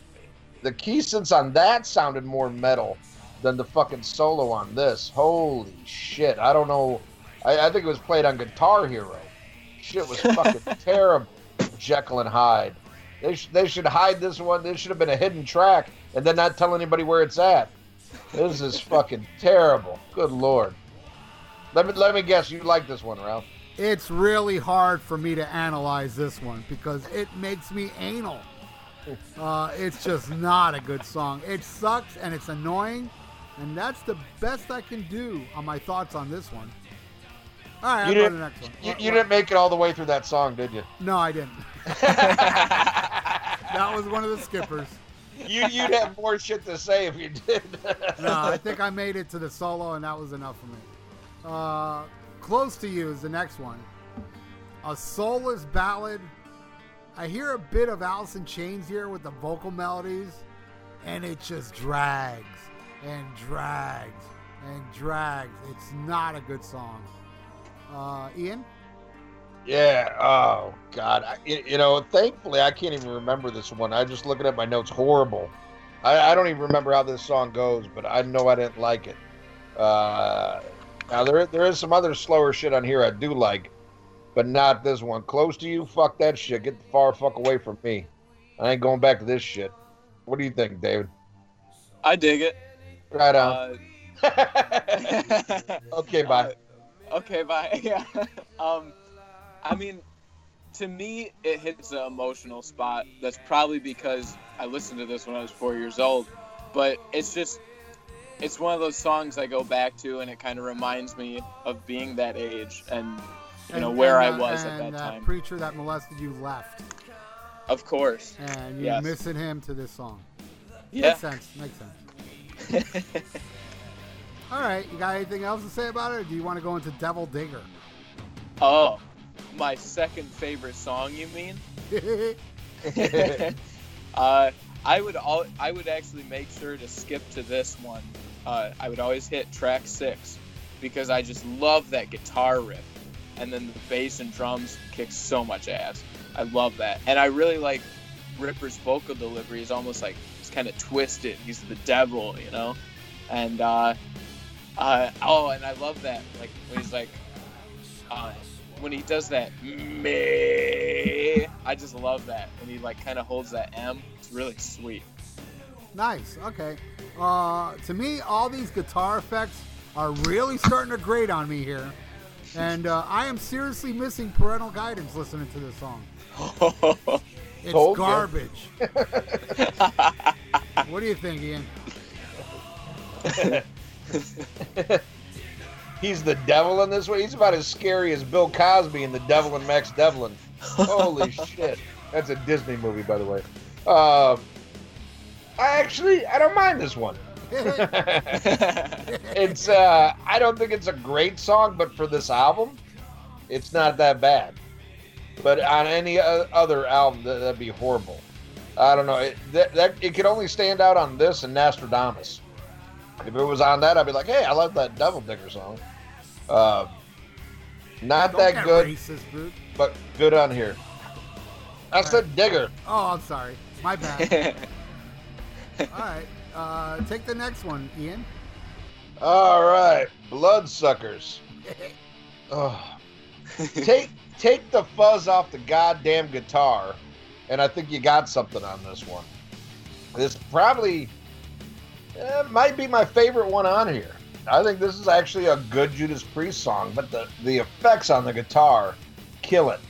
the key synths on that sounded more metal than the fucking solo on this. Holy shit! I don't know. I, I think it was played on Guitar Hero. Shit was fucking terrible. Jekyll and Hyde. They sh- they should hide this one. This should have been a hidden track, and then not tell anybody where it's at. This is fucking terrible. Good lord. Let me let me guess. You like this one, Ralph? It's really hard for me to analyze this one because it makes me anal. Uh, it's just not a good song. It sucks and it's annoying, and that's the best I can do on my thoughts on this one. All right, You I'll go to didn't- the next one. You, you didn't make it all the way through that song, did you? No, I didn't. that was one of the skippers. you you'd have more shit to say if you did. No, I think I made it to the solo, and that was enough for me. Uh, Close to You is the next one. A soulless ballad. I hear a bit of Alice in Chains here with the vocal melodies, and it just drags and drags and drags. It's not a good song. Uh, Ian? Yeah. Oh God. I, you you know, thankfully I can't even remember this one. I just looking at my notes. Horrible. I, I don't even remember how this song goes, but I know I didn't like it. Uh, now there there is some other slower shit on here I do like, but not this one. Close to you. Fuck that shit. Get the far fuck away from me. I ain't going back to this shit. What do you think, David? I dig it. Right on. Uh, okay, bye. Okay, bye. Yeah. um, I mean, to me, it hits an emotional spot. That's probably because I listened to this when I was four years old. But it's just, it's one of those songs I go back to, and it kind of reminds me of being that age and you know And- where and, I was at that time. preacher that molested you left, of course. and you're Yes. missing him to this song. Yeah. Makes sense. Makes sense. All right, you got anything else to say about it, or do you want to go into Devil Digger? oh, my second favorite song. You mean? uh, I would all I would actually make sure to skip to this one. Uh, I would always hit track six because I just love that guitar riff, and then the bass and drums kick so much ass. I love that, and I really like Ripper's vocal delivery. Is almost like it's kind of twisted. He's the devil, you know, and uh, uh, oh, and I love that like when he's like. Uh, when he does that me I just love that when he like kind of holds that M it's really sweet nice. Okay. Uh, to me, all these guitar effects are really starting to grate on me here, and uh, I am seriously missing parental guidance listening to this song. It's Told garbage. what do you think, Ian? He's the devil in this one. He's about as scary as Bill Cosby in The Devil and Max Devlin. Holy shit. That's a Disney movie, by the way. Um, I actually, I don't mind this one. it's, uh, I don't think it's a great song, but for this album, it's not that bad. But on any other album, that, that'd be horrible. I don't know. It, that, that, it could only stand out on this and Nostradamus. If it was on that, I'd be like, hey, I love that Devil Digger song. Uh, not Don't that get good, Racist, dude. but good on here. I said digger. Oh, I'm sorry. My bad. All right. Uh, take the next one, Ian. All right, bloodsuckers. Oh. take take the fuzz off the goddamn guitar, and I think you got something on this one. This probably uh, might be my favorite one on here. I think this is actually a good Judas Priest song, but the the effects on the guitar kill it.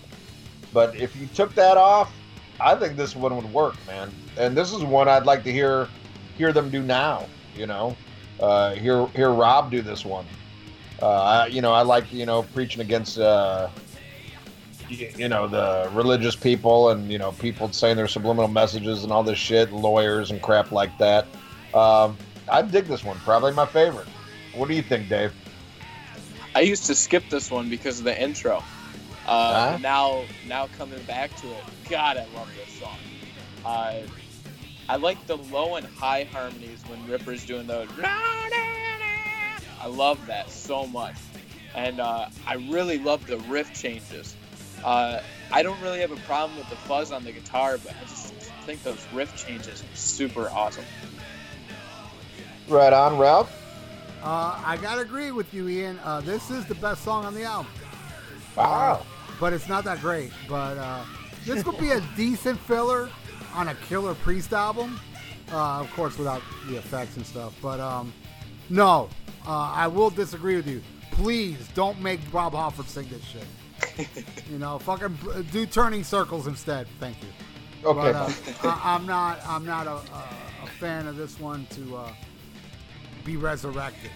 But if you took that off, I think this one would work, man. And this is one I'd like to hear hear them do now. You know, uh, hear hear Rob do this one. Uh, I, you know, I like you know preaching against uh, y- you know the religious people and you know people saying their subliminal messages and all this shit, lawyers and crap like that. Um, I dig this one. Probably my favorite. What do you think, Dave? I used to skip this one because of the intro. Uh, Huh? Now, now coming back to it, God, I love this song. Uh, I like the low and high harmonies when Ripper's doing those. I love that so much, and uh, I really love the riff changes. Uh, I don't really have a problem with the fuzz on the guitar, but I just think those riff changes are super awesome. Right on, Ralph. Uh, I gotta agree with you, Ian. Uh, this is the best song on the album, Wow. but it's not that great. But uh, this would be a decent filler on a Killer Priest album, uh, of course, without the effects and stuff. But um, no, uh, I will disagree with you. Please don't make Rob Halford sing this shit. you know, fucking do turning circles instead. Thank you. Okay. But, uh, I, I'm not. I'm not a, a, a fan of this one to uh, be resurrected.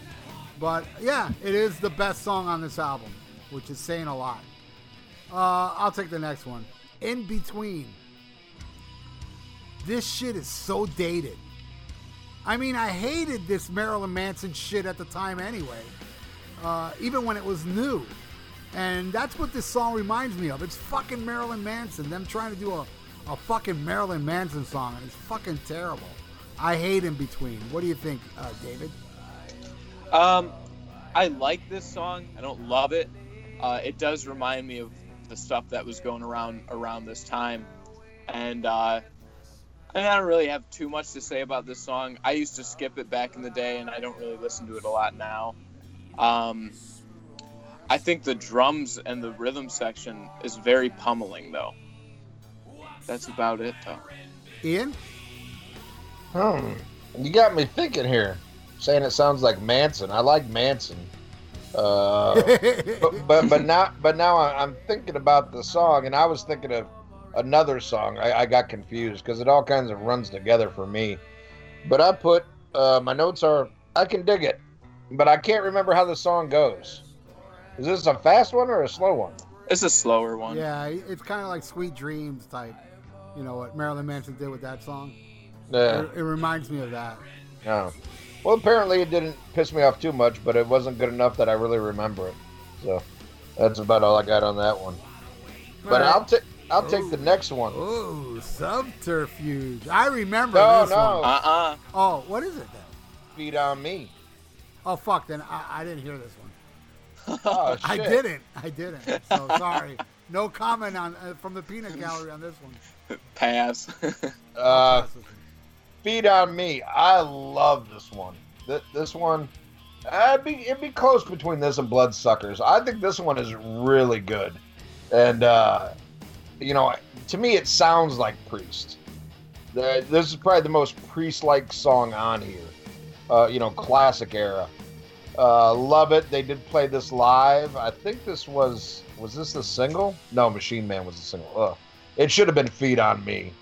But yeah, it is the best song on this album, which is saying a lot. Uh, I'll take the next one. In between. This shit is so dated. I mean, I hated this Marilyn Manson shit at the time anyway, uh, even when it was new. And that's what this song reminds me of. It's fucking Marilyn Manson. Them trying to do a, a fucking Marilyn Manson song, and it's fucking terrible. I hate In Between. What do you think, uh, David? Um, I like this song. I don't love it. Uh, it does remind me of the stuff that was going around around this time, and uh, I don't really have too much to say about this song. I used to skip it back in the day, and I don't really listen to it a lot now. Um, I think the drums and the rhythm section is very pummeling, though. That's about it, though. Ian? Hmm. You got me thinking here. Saying it sounds like Manson. I like Manson. Uh, but, but but now but now I- I'm thinking about the song, and I was thinking of another song. I, I got confused because it all kinds of runs together for me. But I put uh, my notes are I can dig it, but I can't remember how the song goes. Is this a fast one or a slow one? It's a slower one. yeah, it's kind of like Sweet Dreams type. You know what Marilyn Manson did with that song? Yeah. It, it reminds me of that. No. Well, apparently it didn't piss me off too much, but it wasn't good enough that I really remember it. So that's about all I got on that one. But Alright. I'll take I'll take the next one. Oh, subterfuge. I remember No, this no. one. Uh-uh. Oh, what is it then? Feed on me. Oh, fuck, then I, I didn't hear this one. Oh shit. I didn't. I didn't. So sorry. No comment on uh, from the peanut gallery on this one. Pass. Uh, feed on me. I love this one. Th- this one, I'd be it'd be close between this and Bloodsuckers. I think this one is really good, and uh, you know, to me it sounds like Priest. The, this is probably the most Priest-like song on here. Uh, you know, classic era. Uh, love it. They did play this live. I think this was was this the single? No, Machine Man was the single. Ugh. It should have been Feed on Me.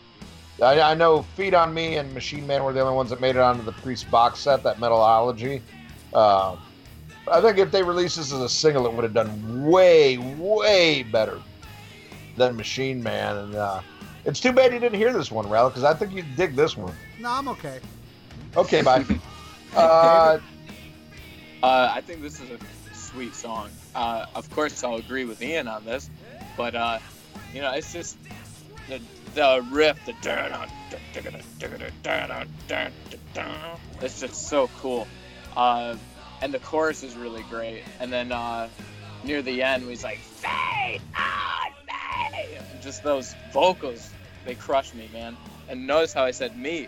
I, I know Feed on Me and Machine Man were the only ones that made it onto the Priest box set, that Metalology. Uh, I think if they released this as a single, it would have done way, way better than Machine Man. And uh, it's too bad you didn't hear this one, Ralph, because I think you'd dig this one. No, I'm okay. Okay, bye. uh, Uh, I think this is a sweet song. Uh, of course, I'll agree with Ian on this, but uh, you know, it's just the the riff, the it's just so cool. Uh, and the chorus is really great. And then uh, near the end, he's like, "Fade on, fade," just those vocals, they crush me, man. And notice how I said me.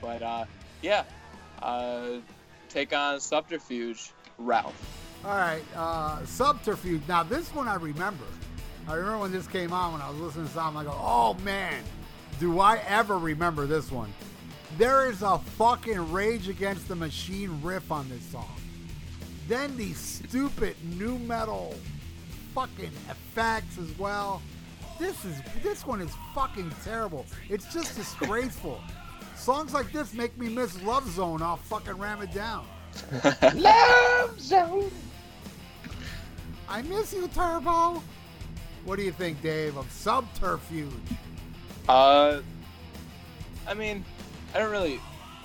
But uh, yeah, uh, take on Subterfuge, Ralph. All right, uh, Subterfuge. Now this one I remember. I remember when this came on when I was listening to song. I go, oh man, do I ever remember this one? There is a fucking Rage Against the Machine riff on this song. Then these stupid new metal fucking effects as well. This is this one is fucking terrible. It's just disgraceful. Songs like this make me miss Love Zone I'll fucking Ram It Down. Love Zone. I miss you, Turbo. What do you think, Dave, of Subterfuge? Uh, I mean, I don't really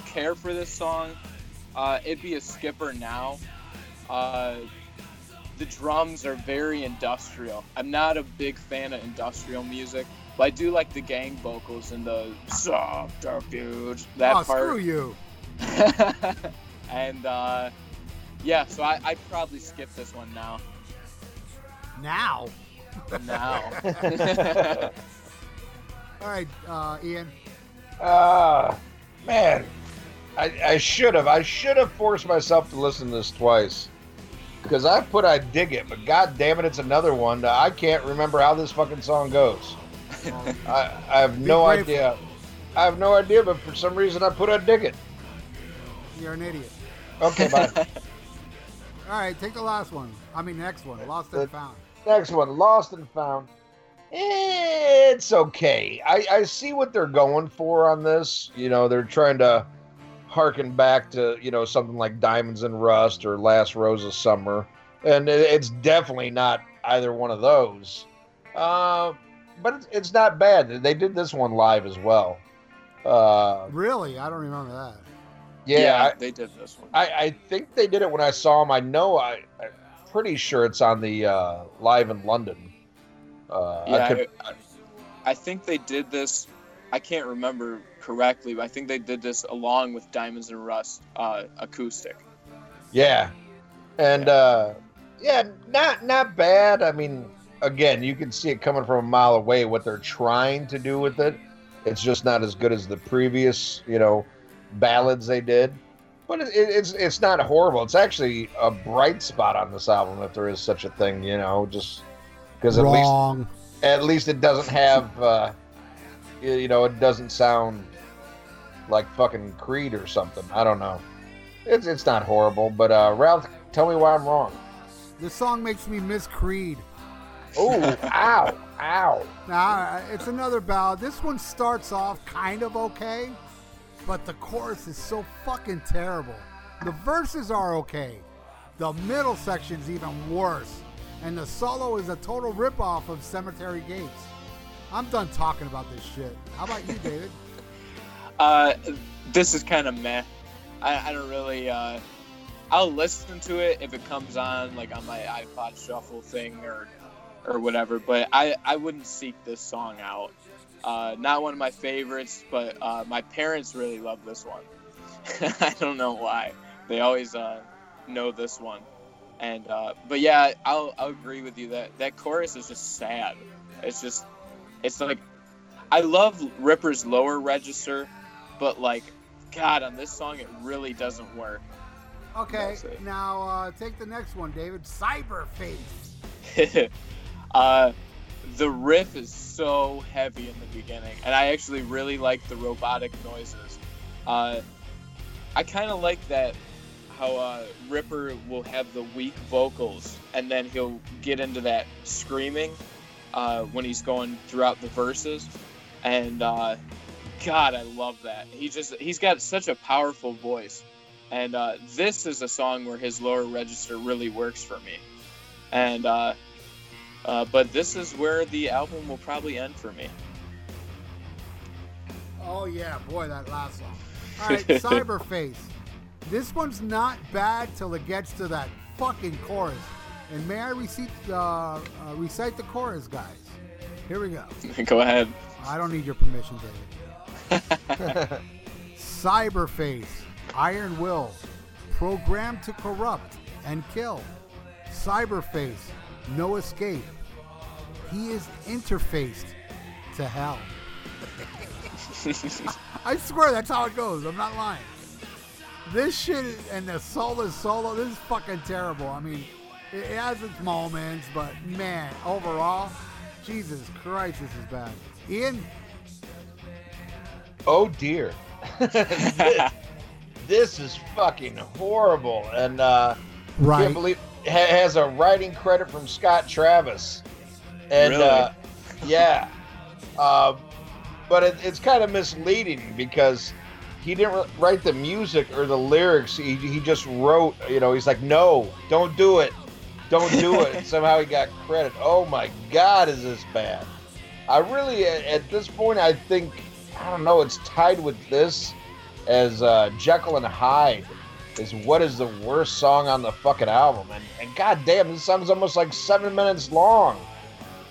care for this song. Uh, it'd be a skipper now. Uh, the drums are very industrial. I'm not a big fan of industrial music, but I do like the gang vocals and the subterfuge that oh, part. screw you. and uh, yeah, so I, I'd probably skip this one now. Now. Now. All right, uh, Ian. Ah, man, I, I should have. I should have forced myself to listen to this twice. Because I put I dig it, but god damn it, it's another one. that I can't remember how this fucking song goes. I, I have Be no idea. I have no idea, but for some reason I put I dig it. You're an idiot. Okay, bye. All right, take the last one. I mean, next one. Lost Uh, and Found. Next one, Lost and Found. It's okay. I, I see what they're going for on this. You know, they're trying to harken back to, you know, something like Diamonds and Rust or Last Rose of Summer. And it- it's definitely not either one of those. Uh, but it's, it's not bad. They did this one live as well. Uh, Really? I don't remember that. yeah, they did this one. I, I think they did it when I saw them. I know I, I'm pretty sure it's on the uh, live in London. Uh, I Yeah, could, I, I think they did this. I can't remember correctly, but I think they did this along with Diamonds and Rust uh, acoustic. yeah, and uh, yeah, not not bad. I mean, again, you can see it coming from a mile away what they're trying to do with it. It's just not as good as the previous, you know, ballads they did. But it, it, it's it's not horrible. It's actually a bright spot on this album, if there is such a thing. You know, just because at least at least it doesn't have uh you know it doesn't sound like fucking creed or something i don't know it's, it's not horrible but uh ralph tell me why i'm wrong This song makes me miss Creed. oh ow ow Now, it's another ballad. This one starts off kind of okay, but the chorus is so fucking terrible. The verses are okay. The middle section's even worse. And the solo is a total ripoff of Cemetery Gates. I'm done talking about this shit. How about you, David? Uh, this is kind of meh. I, I don't really. Uh, I'll listen to it if it comes on, like on my iPod Shuffle thing or or whatever. But I I wouldn't seek this song out. Uh, not one of my favorites, but uh, my parents really love this one. I don't know why. They always uh, know this one. And uh, but yeah, I'll, I'll agree with you that that chorus is just sad. It's just it's like I love Ripper's lower register, but like God on this song it really doesn't work. Okay, now uh, take the next one, David. Cyberface. uh, the riff is so heavy in the beginning, and I actually really like the robotic noises. Uh, I kind of like that how uh, Ripper will have the weak vocals, and then he'll get into that screaming uh, when he's going throughout the verses, and uh, God, I love that. He just he's got such a powerful voice, and uh, this is a song where his lower register really works for me, and. Uh, but this is where the album will probably end for me. Oh yeah, boy, that last song. All right, Cyberface. This one's not bad till it gets to that fucking chorus. And may I recite, uh, uh, recite the chorus, guys? Here we go. Go ahead. I don't need your permission, David. Cyberface, Iron Will, programmed to corrupt and kill. Cyberface, no escape. he is interfaced to hell. I swear that's how it goes. I'm not lying. This shit is, and the solo solo. This is fucking terrible. I mean, it, it has its moments, but man, overall, Jesus Christ, this is bad. Ian, Oh dear. this, this is fucking horrible, and uh, right? can't believe ha- has a writing credit from Scott Travis, and Really? uh, yeah, uh, but it, it's kind of misleading because he didn't write the music or the lyrics. He, he just wrote, you know, he's like, no, don't do it, don't do it. Somehow he got credit. Oh my God, is this bad? I really, at, at this point, I think I don't know. It's tied with this as uh, Jekyll and Hyde is what is the worst song on the fucking album. And, and goddamn, this song's almost like seven minutes long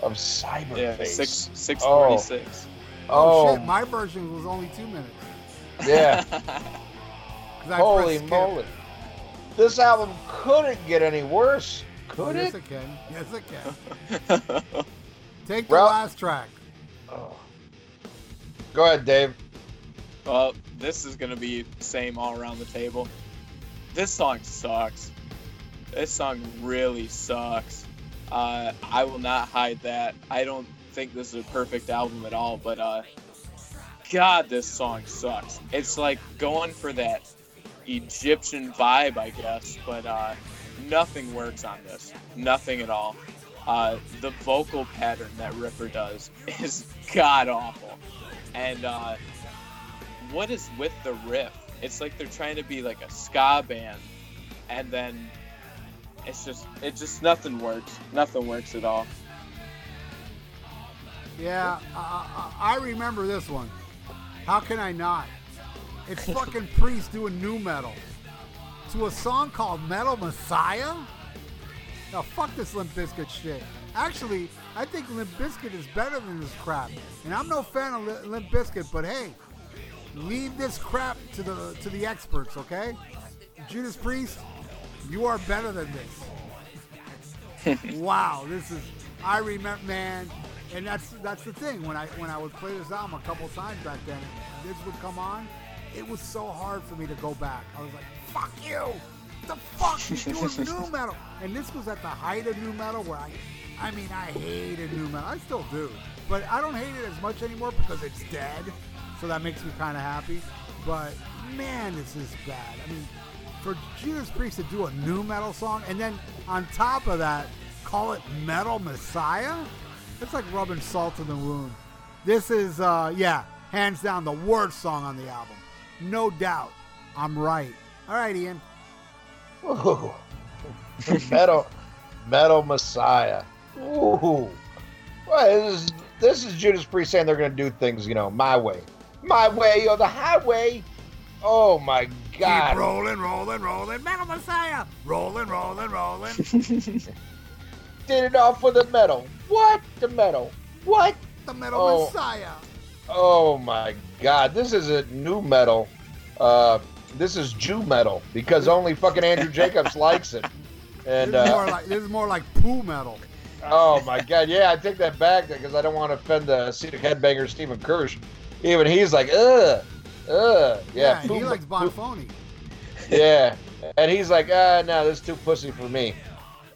of cyberface. Yeah, six six forty six. Oh, Oh, shit, oh. my version was only two minutes. Yeah. Holy moly. This album couldn't get any worse. Oh, it? yes, it? it can. Yes, it can. Take the Ralph- last track. Oh. Go ahead, Dave. well, this is gonna be same all around the table. This song sucks. This song really sucks. Uh, I will not hide that. I don't think this is a perfect album at all, but uh, God, this song sucks. It's like going for that Egyptian vibe, I guess, but uh, nothing works on this. Nothing at all. Uh, the vocal pattern that Ripper does is god awful. And uh, what is with the riff? It's like they're trying to be like a ska band, and then it's just it just nothing works. Nothing works at all. Yeah, I, remember this one. How can I not? It's fucking Priest doing new metal to a song called Metal Messiah. Now fuck this Limp Bizkit shit. Actually, I think Limp Bizkit is better than this crap, and I'm no fan of Limp Bizkit. But hey, leave this crap to the to the experts, okay? Judas Priest, you are better than this. wow, this is. I remember, man, and that's that's the thing. When I when I would play this album a couple times back then, this would come on. It was so hard for me to go back. I was like, "Fuck you! The fuck you doing new metal?" And this was at the height of new metal, where I, I mean, I hated new metal. I still do, but I don't hate it as much anymore because it's dead. So that makes me kind of happy. But man, this is bad. I mean, for Judas Priest to do a new metal song and then on top of that call it Metal Messiah, it's like rubbing salt in the wound. This is, uh, yeah, hands down the worst song on the album, no doubt. I'm right. All right, Ian. Ooh. metal, metal Messiah. Ooh. Well, this is, this is Judas Priest saying they're going to do things, you know, my way, my way or the highway. Oh my God! Keep God! rolling, rolling, rolling, Metal Messiah, rolling, rolling, rolling. Did it all for the metal. What the metal? What? the Metal Oh. Messiah. Oh my God! This is a new metal. Uh, this is Jew metal because only fucking Andrew Jacobs likes it. And this, is more uh, like, this is more like poo metal. oh my God, yeah, I take that back because I don't want to offend the Cedar headbanger Stephen Kirsch. Even he's like, ugh, ugh, yeah, yeah he likes poo- Bonfoni. Yeah, and he's like, ah, no, this is too pussy for me.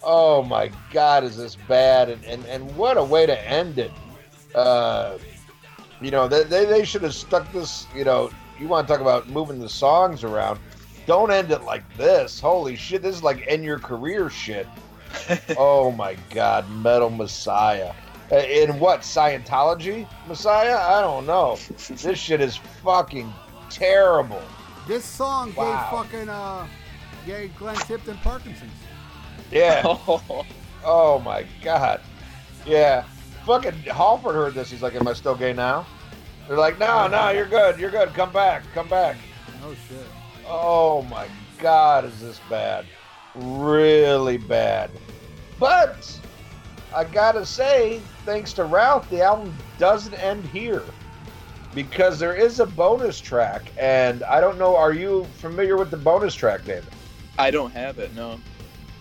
Oh my God, is this bad? And and, and what a way to end it. Uh, you know, they, they, they should have stuck this, you know, you want to talk about moving the songs around. Don't end it like this. Holy shit, this is like end your career shit. oh my God, Metal Messiah. Uh, In what, Scientology Messiah? I don't know. This shit is fucking terrible. This song Wow. gave fucking uh, gave Glenn Tipton Parkinson's. Yeah. Oh, Oh my god. Yeah. Fucking Halford heard this. He's like, Am I still gay now? They're like, No, no, you're good. You're good. Come back. Come back. Oh shit. Oh my god, is this bad? Really bad. But I gotta say, thanks to Ralph, the album doesn't end here. Because there is a bonus track, and I don't know, are you familiar with the bonus track, David? I don't have it. No,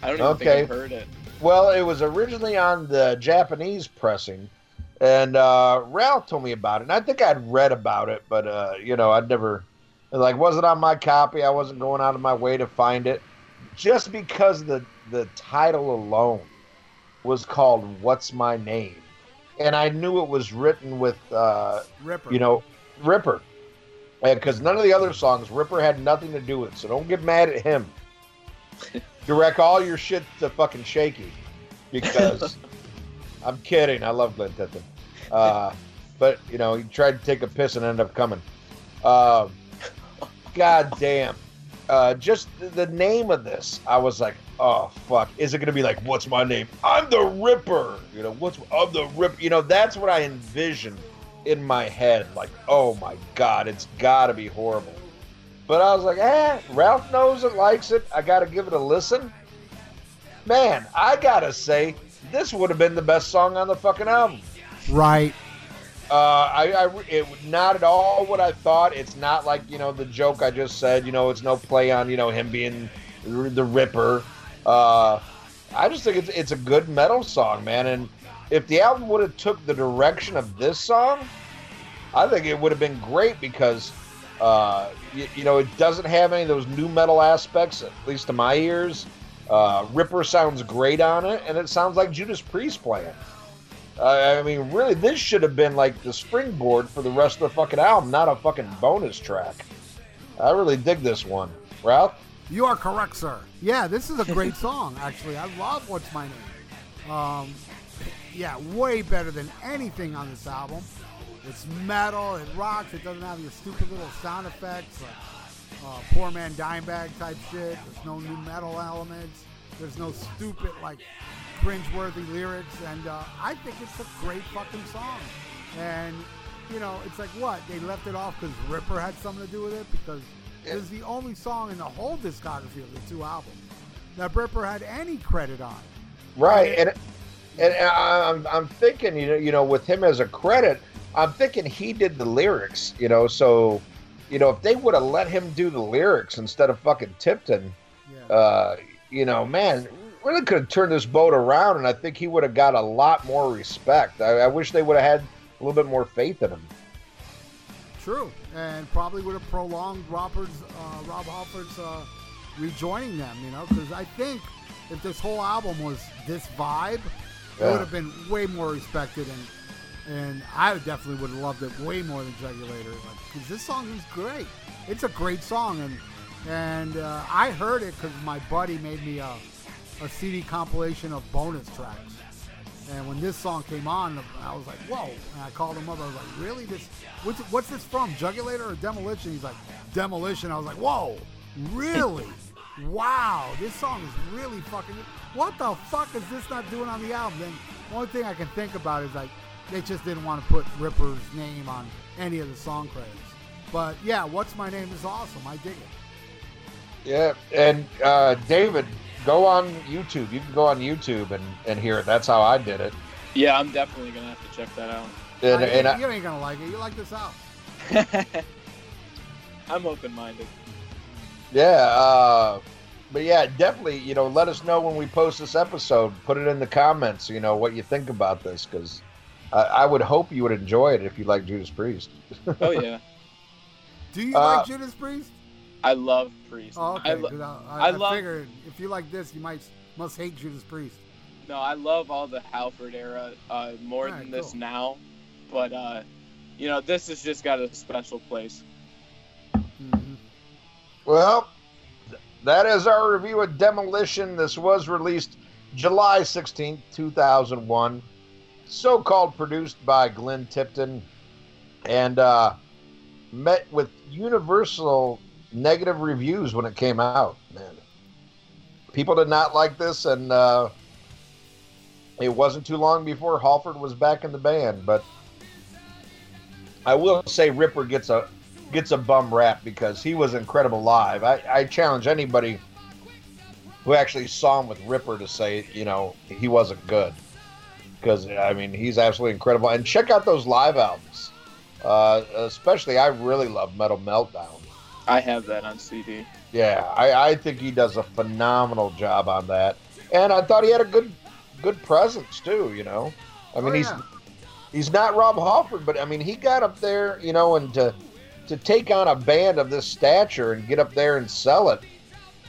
I don't even Okay. think I've heard it. Well, it was originally on the Japanese pressing, and uh, Ralph told me about it. And I think I'd read about it, but uh, you know, I'd never like wasn't on my copy. I wasn't going out of my way to find it, just because the the title alone was called "What's My Name," and I knew it was written with uh, Ripper. you know Ripper, because none of the other songs Ripper had nothing to do with. So don't get mad at him. Direct all your shit to fucking Shaky, because I'm kidding. I love Glenn Tipton, uh, but you know he tried to take a piss and ended up coming. Uh, God damn. Uh, just the, name of this, I was like, oh fuck, is it gonna be like, what's my name? I'm the Ripper. You know, what's I'm the Ripper. You know, that's what I envisioned in my head. Like, oh my god, it's gotta be horrible. But I was like, eh, Ralph knows it, likes it. I gotta give it a listen. Man, I gotta say, this would have been the best song on the fucking album. Right. Uh, I, I, it not at all what I thought. It's not like you know the joke I just said. You know, it's no play on you know him being the Ripper. Uh, I just think it's it's a good metal song, man. And if the album would have took the direction of this song, I think it would have been great because uh, you, you know it doesn't have any of those new metal aspects, at least to my ears. Uh, Ripper sounds great on it, and it sounds like Judas Priest playing. Uh, I mean, really, this should have been like the springboard for the rest of the fucking album, not a fucking bonus track. I really dig this one. Ralph? You are correct, sir. Yeah, this is a great song, actually. I love What's My Name. Um, yeah, way better than anything on this album. It's metal, it rocks, it doesn't have your stupid little sound effects like uh, Poor Man dime bag type shit. There's no new metal elements. There's no stupid, like, cringeworthy lyrics. And uh, I think it's a great fucking song. And, you know, it's like what? They left it off because Ripper had something to do with it? Because it was the only song in the whole discography of the two albums that Ripper had any credit on. Right, and and I'm I'm thinking, you know, you know, with him as a credit, I'm thinking he did the lyrics, you know, so you know, if they would have let him do the lyrics instead of fucking Tipton, Yeah. uh, you know, man, really could have turned this boat around, and I think he would have got a lot more respect. I, I wish they would have had a little bit more faith in him. True, and probably would have prolonged Robert's, uh, Rob Halford's uh, rejoining them. You know, because I think if this whole album was this vibe, it would have been way more respected, and and I definitely would have loved it way more than Jugulator. Because this song is great. It's a great song, and and uh, I heard it because my buddy made me a, a CD compilation of bonus tracks. And when this song came on, I was like, "Whoa!" And I called him up. I was like, "Really? This? What's, what's this from? Jugulator or Demolition?" He's like, "Demolition." I was like, "Whoa! Really? wow! This song is really fucking. What the fuck is this not doing on the album?" Then the only thing I can think about is like, they just didn't want to put Ripper's name on any of the song credits. But yeah, "What's My Name" is awesome. I dig it. Yeah, and uh, David, go on YouTube. You can go on YouTube and, and hear it. That's how I did it. Yeah, I'm definitely gonna have to check that out. And, I- and I, you ain't gonna like it. You like this album? I'm open-minded. Yeah, uh, but yeah, definitely. You know, let us know when we post this episode. Put it in the comments. You know what you think about this, because I, I would hope you would enjoy it if you like Judas Priest. Oh yeah, Do you Uh, like Judas Priest? I love Priest. Oh, okay. I lo- 'cause I, I, I I love- figured if you like this, you might must hate Judas Priest. no, I love all the Halford era uh, more Alright, than this cool. now, but uh, you know this has just got a special place. Mhm. Well, that is our review of Demolition. This was released July 16th, 2001. So called produced by Glenn Tipton and uh, met with universal negative reviews when it came out. Man, people did not like this, and uh, it wasn't too long before Halford was back in the band. But I will say Ripper gets a gets a bum rap because he was incredible live. I, I challenge anybody who actually saw him with Ripper to say, you know, he wasn't good. Because, I mean, he's absolutely incredible. And check out those live albums. Uh, especially, I really love Metal Meltdown. I have that on CD. Yeah, I, I think he does a phenomenal job on that. And I thought he had a good good presence too. You know, I mean Oh, he's yeah. he's not Rob Halford, but I mean he got up there, you know, and to to take on a band of this stature and get up there and sell it.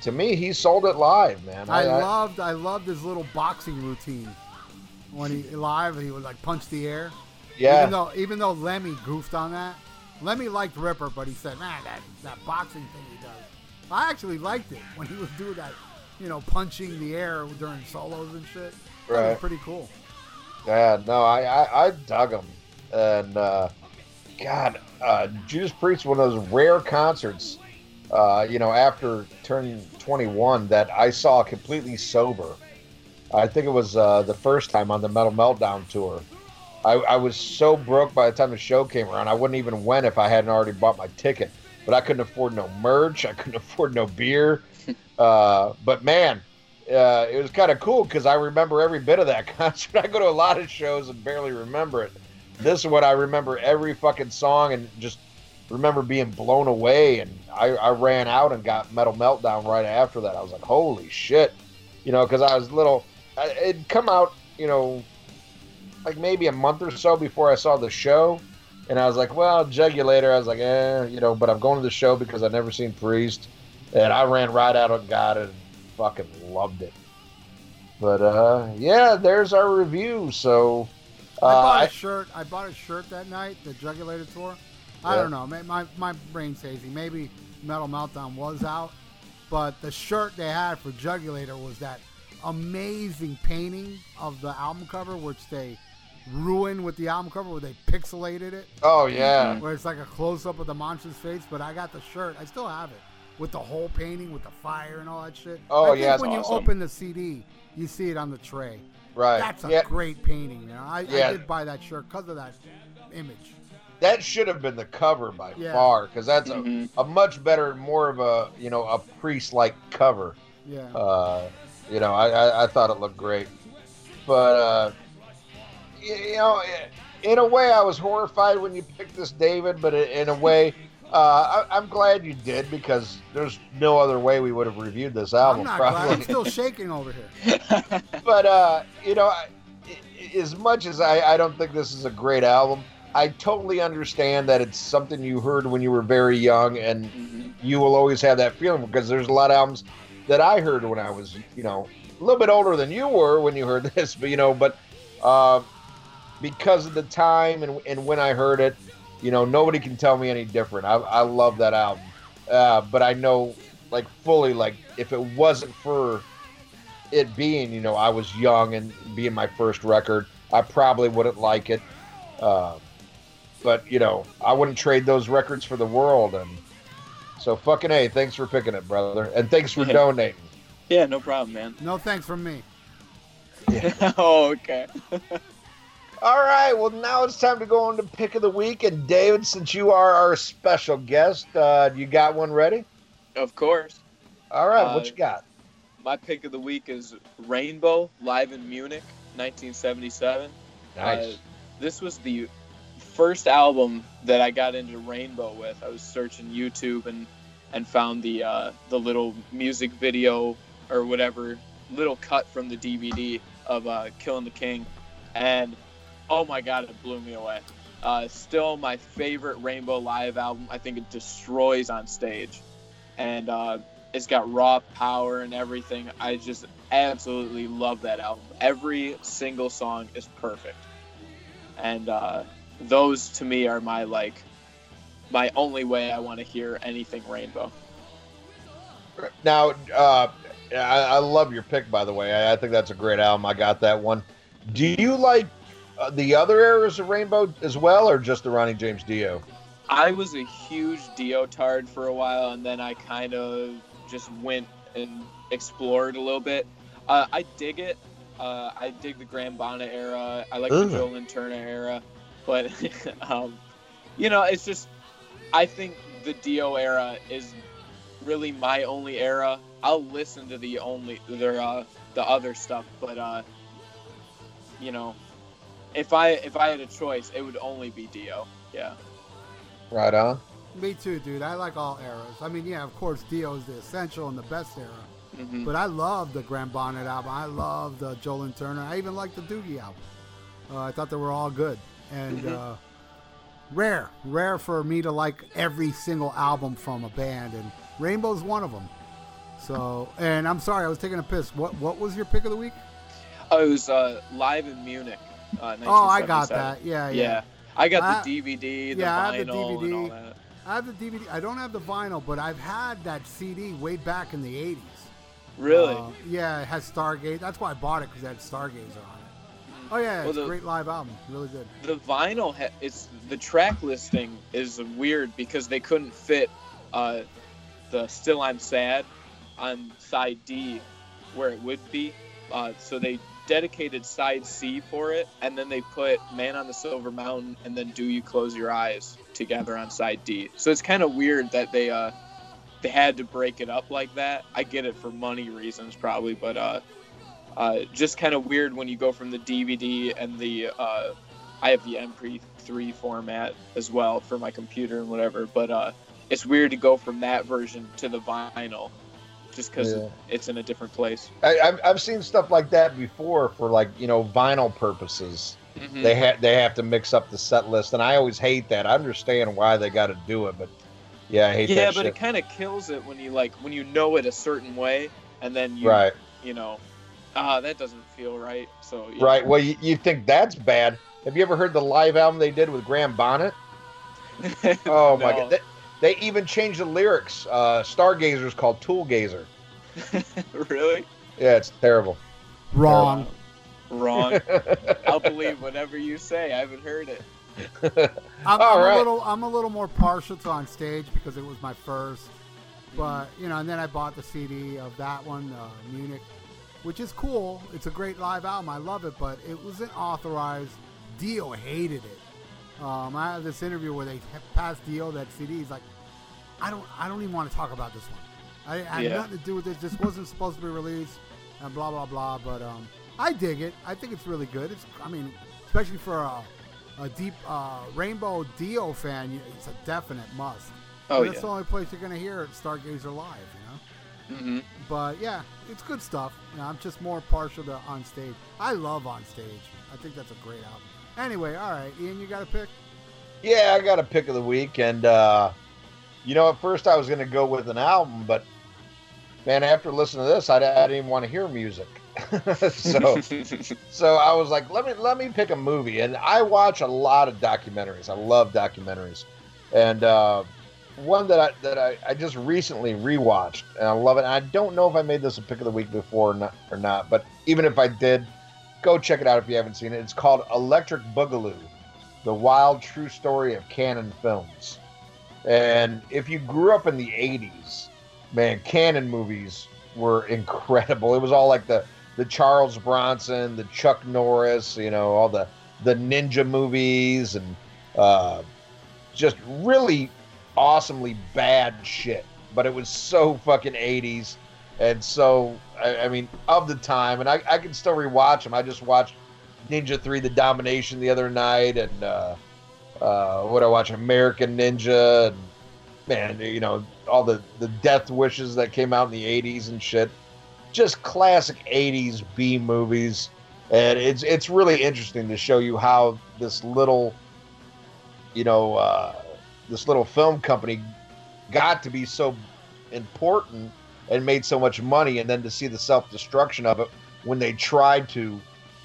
To me, he sold it live, man. I, loved I loved his little boxing routine when he live he would like punch the air. yeah, Even though even though Lemmy goofed on that, Lemmy liked Ripper, but he said, "Man, that that boxing thing he does." I actually liked it when he was doing that, you know, punching the air during solos and shit. That Right. was pretty cool. Yeah, no, I, I, I dug him. And, uh, God, uh, Judas Priest, one of those rare concerts, uh, you know, after turning 21 that I saw completely sober. I think it was uh, the first time on the Metal Meltdown tour. I, I was so broke by the time the show came around, I wouldn't even went if I hadn't already bought my ticket. But I couldn't afford no merch. I couldn't afford no beer. Uh, but man, uh, it was kind of cool because I remember every bit of that concert. I go to a lot of shows and barely remember it. This one I remember every fucking song and just remember being blown away. And I, I ran out and got Metal Meltdown right after that. I was like, holy shit, you know, because I was little. It'd come out, you know, like maybe a month or so before I saw the show. And I was like, well, Jugulator. I was like, eh, you know, but I'm going to the show because I've never seen Priest. And I ran right out and God and fucking loved it. But uh, yeah, there's our review. So uh, I bought I- a shirt. I bought a shirt that night, the Jugulator tour. I Yeah. don't know. My, my my brain's hazy. Maybe Metal Meltdown was out, but the shirt they had for Jugulator was that amazing painting of the album cover, which they ruined with the album cover, where they pixelated it, oh yeah, where it's like a close up of the monster's face. But I got the shirt. I still have it with the whole painting, with the fire and all that shit. Oh, I think yeah, that's when awesome. you open the CD, you see it on the tray. right. That's a yeah, great painting. You know, I, Yeah. I did buy that shirt because of that image. that should have been the cover by Yeah. far because that's a, a much better, more of a you know a priest-like cover. Yeah. Uh, you know, I, I, I thought it looked great, but uh, you, you know, in a way, I was horrified when you picked this, David. But in a way, uh, I, I'm glad you did because there's no other way we would have reviewed this album. I'm not glad. probably. I'm still shaking over here. but uh, you know, I, i- as much as I, I don't think this is a great album, I totally understand that it's something you heard when you were very young, and Mhm. you will always have that feeling because there's a lot of albums that I heard when I was, you know, a little bit older than you were when you heard this, but you know, but uh, because of the time and, and when I heard it, you know, nobody can tell me any different. I, I love that album, uh, but I know, like fully, like if it wasn't for it being, you know, I was young and being my first record, I probably wouldn't like it. Uh, but you know, I wouldn't trade those records for the world. And so, fucking a, thanks for picking it, brother, and thanks for Yeah. donating. Yeah, no problem, man. No thanks from me. oh, okay. All right, well now it's time to go on to pick of the week. And David, since you are our special guest, uh, you got one ready? Of course. All right, Uh, what you got? My pick of the week is Rainbow live in Munich, 1977. Nice. Uh, this was the first album that I got into Rainbow with. I was searching YouTube and and found the uh, the little music video or whatever little cut from the DVD of uh, Killing the King, and oh my god, it blew me away. Uh, still my favorite Rainbow live album. I think it destroys on stage, and uh, it's got raw power and everything. I just absolutely love that album. Every single song is perfect, and uh, those to me are my like my only way I want to hear anything Rainbow. Now, uh, I, I love your pick, by the way. I, I think that's a great album. I got that one. Do you like uh, the other eras of Rainbow as well, or just the Ronnie James Dio? I was a huge Dio tard for a while, and then I kind of just went and explored a little bit. Uh, I dig it. Uh, I dig the Graham Bonnet era. I like Ugh. the Joe Turner era, but um, you know, it's just I think the Dio era is really my only era. I'll listen to the only their uh, the other stuff, but uh, you know, if I if I had a choice, it would only be Dio. Yeah. Right on. Me too, dude. I like all eras. I mean, yeah, of course, Dio is the essential and the best era. Mhm. But I love the Graham Bonnet album. I love the Joe Lynn Turner. I even like the Doogie album. Uh, I thought they were all good and Mhm. uh, rare, rare for me to like every single album from a band, and Rainbow's one of them. So, and I'm sorry, I was taking a piss. What what was your pick of the week? Oh, it was uh, live in Munich. Uh, Oh, I got that. Yeah, Yeah. yeah. I got I- the DVD, the yeah, I have the and DVD. all that. I have the DVD. I don't have the vinyl, but I've had that CD way back in the '80s. Really? Uh, yeah, it has Stargate. That's why I bought it because it had Stargazer on it. Oh yeah, Well, it's a great live album. Really good. the vinyl ha- it's the track listing is weird because they couldn't fit uh, the still i'm sad on side d where it would be uh, so they dedicated side c for it and then they put man on the silver mountain and then do you close your eyes together on side d. So it's kind of weird that they uh they had to break it up like that. I get it for money reasons probably but uh uh, just kind of weird when you go from the DVD and the uh, I have the MP3 format as well for my computer and whatever, but uh, it's weird to go from that version to the vinyl, just because Yeah. it's in a different place. I, I've, I've seen stuff like that before for like you know vinyl purposes. Mhm. They ha- they have to mix up the set list, and I always hate that. I understand why they got to do it, but yeah, I hate yeah, that but shit. it kind of kills it when you like when you know it a certain way and then you right, you know ah that doesn't feel right. So yeah. right. Well, you, you think that's bad? Have you ever heard the live album they did with Graham Bonnet? Oh my god, they, they even changed the lyrics. Uh, is called Toolgazer. really? Yeah, it's terrible. Wrong. Wrong. I'll believe whatever you say. I haven't heard it. I'm, All I'm right. a little I'm a little more partial to on stage because it was my first. But you know, and then I bought the CD of that one, uh, Munich, which is cool. It's a great live album. I love it, but it wasn't authorized. Dio hated it. Um, I have this interview where they passed Dio that CD. He's like, I don't I don't even want to talk about this one. I, I had Yeah. nothing to do with this. This wasn't supposed to be released, and blah blah blah. But um, I dig it. I think it's really good. It's I mean, especially for a, a deep uh, Rainbow Dio fan, it's a definite must. Oh That's yeah. the only place you're gonna hear Stargazer live, you know. Mm-hmm. But yeah, it's good stuff. You know, I'm just more partial to on stage. I love on stage. I think that's a great album. Anyway, all right, Ian, you got a pick? Yeah, I got a pick of the week, and uh, you know, at first I was going to go with an album, but man, after listening to this, I, I didn't even want to hear music. so, so I was like, let me let me pick a movie, and I watch a lot of documentaries. I love documentaries, and uh, one that I that I, I just recently rewatched, and I love it. And I don't know if I made this a pick of the week before or not, or not, but even if I did, go check it out if you haven't seen it. It's called Electric Boogaloo the wild true story of Cannon Films. And if you grew up in the 80s, man, Cannon movies were incredible. It was all like the the Charles Bronson, the Chuck Norris, you know, all the the ninja movies and uh, just really awesomely bad shit. But it was so fucking 80s and so I, I mean of the time and I, I can still rewatch them. I just watched Ninja 3 The Domination the other night and uh, uh, what I watch American Ninja and man, you know, all the, the death wishes that came out in the 80s and shit. Just classic 80s B movies. And it's it's really interesting to show you how this little you know, uh, this little film company got to be so important and made so much money and then to see the self-destruction of it when they tried to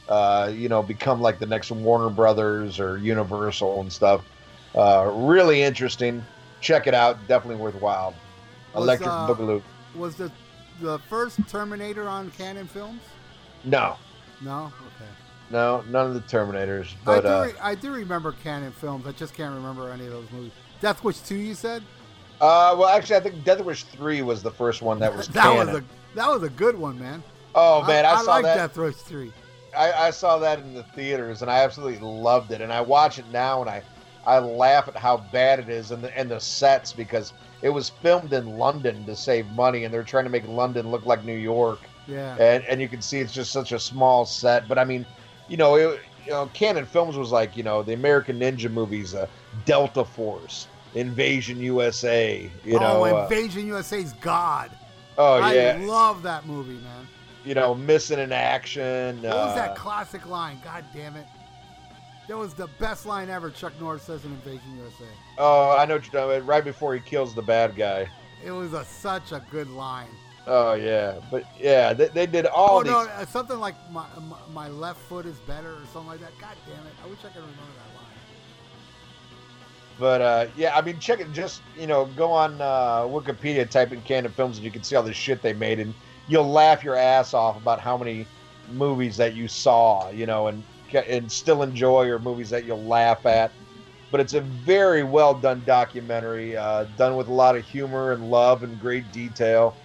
uh, you know, become like the next Warner Brothers or Universal and stuff. Uh, really interesting. Check it out. Definitely worthwhile. Was, Electric uh, Boogaloo. Was the the first Terminator on Cannon Films? No, No. Okay. no, none of the Terminators. But I do. uh, re- I do remember Cannon Films. I just can't remember any of those movies. Death Wish two, you said? Uh, well, actually, I think Death Wish Three was the first one that was that Cannon. was a that was a good one, man. oh man, I, I, saw like that. Death Wish three. I, I saw that in the theaters and I absolutely loved it. And I watch it now and I, I laugh at how bad it is and the, and the sets because it was filmed in London to save money and they're trying to make London look like New York. Yeah. And, and you can see it's just such a small set. But I mean, you know, it, you know, Cannon Films was like, you know, the American Ninja movies, uh, Delta Force, Invasion USA, you know. oh, uh, Invasion USA's God. Oh I yeah, I love that movie, man. you know, missing in action. What was uh, that classic line? God damn it. That was the best line ever Chuck Norris says in Invasion USA. Oh, I know what you're talking about. Right before he kills the bad guy. It was a, such a good line. Oh yeah, but yeah, they, they did all oh, these. no, uh, something like my, my, my left foot is better or something like that. God damn it. I wish I could remember that. But uh, yeah, I mean, check it. Just you know, go on uh, Wikipedia, type in Cannon Films, and you can see all the shit they made, and you'll laugh your ass off about how many movies that you saw, you know, and and still enjoy, or movies that you'll laugh at. But it's a very well done documentary, uh, done with a lot of humor and love and great detail.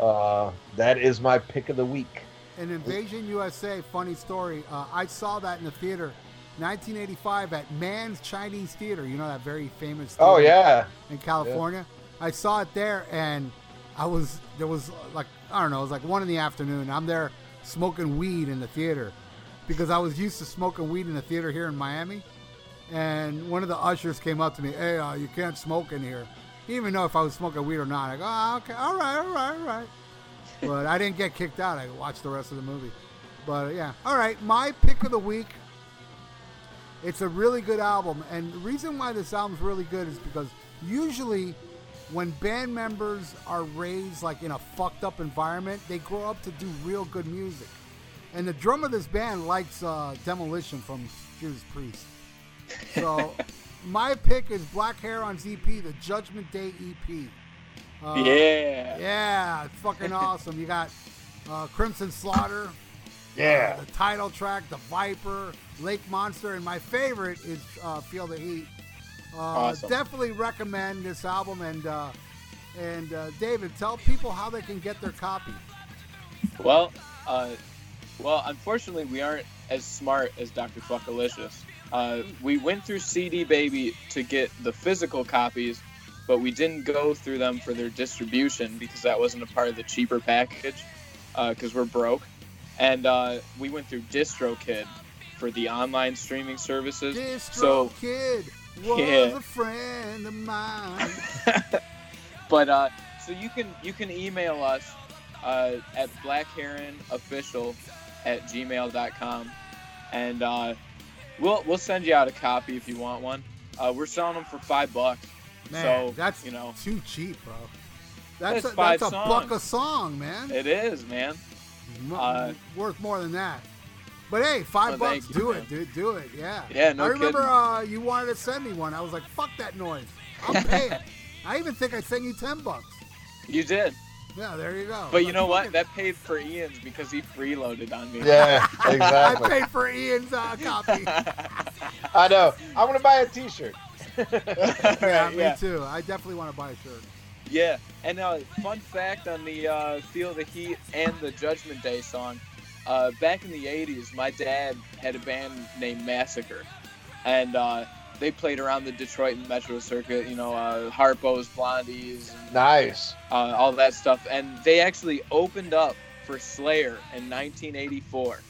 Uh, that is my pick of the week. An Invasion USA, funny story. Uh, I saw that in the theater, 1985 at Mann's Chinese Theater. You know that very famous. Oh yeah, in California. I saw it there, and I was there was like I don't know, it was like one in the afternoon. I'm there smoking weed in the theater because I was used to smoking weed in the theater here in Miami. And one of the ushers came up to me, "Hey, uh, you can't smoke in here." He didn't even know if I was smoking weed or not. I go, "Oh, okay, all right, all right, all right." but I didn't get kicked out. I watched the rest of the movie. But yeah, all right. My pick of the week. It's a really good album, and the reason why this album's really good is because usually when band members are raised like in a fucked up environment, they grow up to do real good music. And the drummer of this band likes uh, Demolition from Judas Priest. So my pick is Black Heron ZP, the Judgment Day EP. Uh, yeah. Yeah, it's fucking awesome. You got uh, Crimson Slaughter, yeah. uh, the title track, the Viper, Lake Monster, and my favorite is uh, Feel the Heat. Uh, Awesome. Definitely recommend this album. And uh, and uh, David, tell people how they can get their copy. Well, uh, well, unfortunately, we aren't as smart as Dr. Fuckalicious. Uh, we went through CD Baby to get the physical copies, but we didn't go through them for their distribution because that wasn't a part of the cheaper package because we're broke. And uh, we went through DistroKid for the online streaming services. Distro So- Kid was Yeah. a friend of mine. but uh, so you can you can email us uh, at blackheronofficial at gmail.com and uh, we'll we'll send you out a copy if you want one. Uh, we're selling them for five bucks. Man, so that's you know too cheap, bro. That's That's a, that's a buck a song, man. it is, man. Mo- uh, worth more than that. But hey, five Well, bucks, you, do man. it, dude, do it, yeah. Yeah, no I remember uh, you wanted to send me one. I was like, fuck that noise. I'll pay it. I even think I sent you ten bucks. You did, Yeah, there you go. but you know what? Fucking- That paid for Ian's because he freeloaded on me. Yeah, exactly. I paid for Ian's uh, copy. I know. I'm gonna buy a T-shirt. yeah, me yeah. too. I definitely want to buy a shirt. Yeah, and uh, fun fact on the uh, Feel the Heat and the Judgment Day song. Uh, back in the 80s, my dad had a band named Massacre. And uh, they played around the Detroit and Metro circuit, you know, uh, Harpo's, Blondies, and, Nice. uh, all that stuff. And they actually opened up for Slayer in 1984.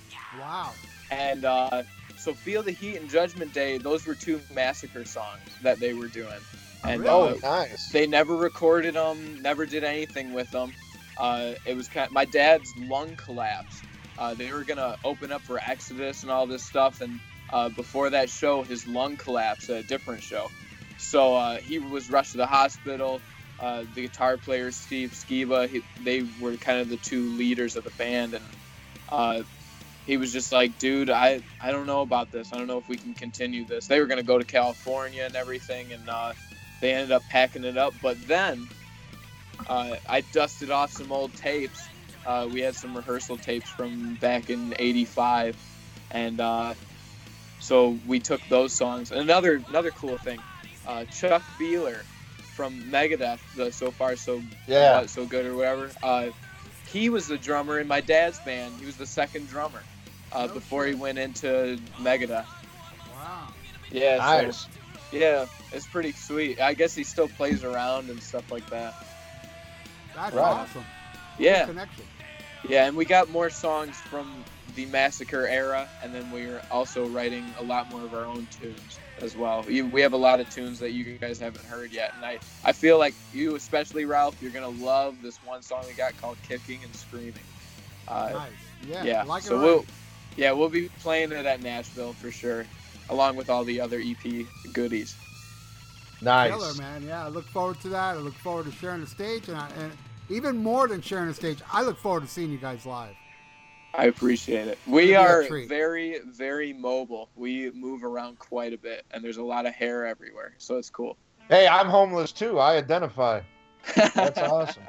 Wow. And uh, so Feel the Heat and Judgment Day, those were two Massacre songs that they were doing. And Really? Oh, nice. they never recorded them, never did anything with them. Uh, it was kind my dad's lung collapsed. Uh, they were gonna open up for Exodus and all this stuff, and uh, before that show, his lung collapsed at a different show. So uh, he was rushed to the hospital. Uh, the guitar player Steve Skiba, he, they were kind of the two leaders of the band, and uh, he was just like, "Dude, I I don't know about this. I don't know if we can continue this." They were gonna go to California and everything, and uh, they ended up packing it up. But then uh, I dusted off some old tapes. Uh, we had some rehearsal tapes from back in '85, and uh, so we took those songs. And another another cool thing, uh, Chuck Behler from Megadeth, the So Far So Yeah. What, So Good or whatever. Uh, he was the drummer in my dad's band. He was the second drummer uh, No before he went into Megadeth. Wow. Yeah, so- Nice. Yeah, it's pretty sweet. I guess he still plays around and stuff like that. That's Right. awesome. Cool Yeah, Connection. yeah, and we got more songs from the Massacre era, and then we're also writing a lot more of our own tunes. as well. We we have a lot of tunes that you guys haven't heard yet, and I, I feel like you, especially Ralph, you're gonna love this one song we got called "Kicking and Screaming." Uh, nice. Yeah. yeah, Like so already. we'll yeah we'll be playing it at Nashville for sure, along with all the other EP goodies. Nice. Killer, man. Yeah, I look forward to that. I look forward to sharing the stage, and, I, and even more than sharing the stage, I look forward to seeing you guys live. I appreciate it. We are very, very mobile. We move around quite a bit, and there's a lot of hair everywhere, so it's cool. Hey, I'm homeless too. I identify. That's awesome.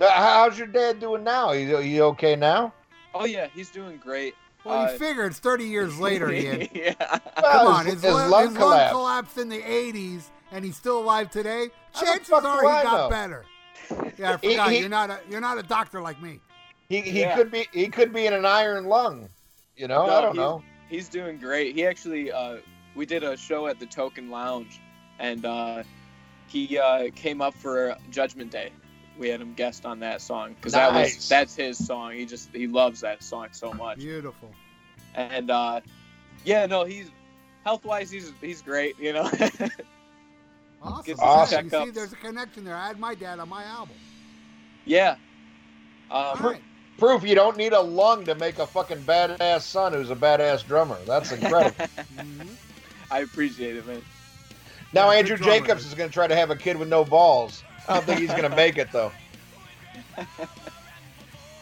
Uh, How's your dad doing now? He, he okay now? oh yeah, he's doing great. Well, Uh, you figure it's 30 years later, Ian. yeah. Come Well, on, his, his, his lung, lung his lung collapsed. collapsed in the 80s, and he's still alive today. Chances are he I got know? better. Yeah, I He- forgot. he- you're not a you're not a doctor like me. He he Yeah. could be he could be in an iron lung. You know, No, I don't he- know. He's doing great. He actually, uh, we did a show at the Token Lounge, and uh, he uh, came up for Judgment Day. We had him guest on that song because that was that's his song. He just he loves that song so much. Beautiful. And uh, yeah, no, he's health wise, he's he's great. You know. Awesome. Get some Yeah, you see, there's a connection there. I had my dad on my album. yeah. Um, right. Proof you don't need a lung to make a fucking badass son who's a badass drummer. That's incredible. Mhm. I appreciate it, man. now Andrew Jacobs is going to try to have a kid with no balls. I don't think he's going to make it though.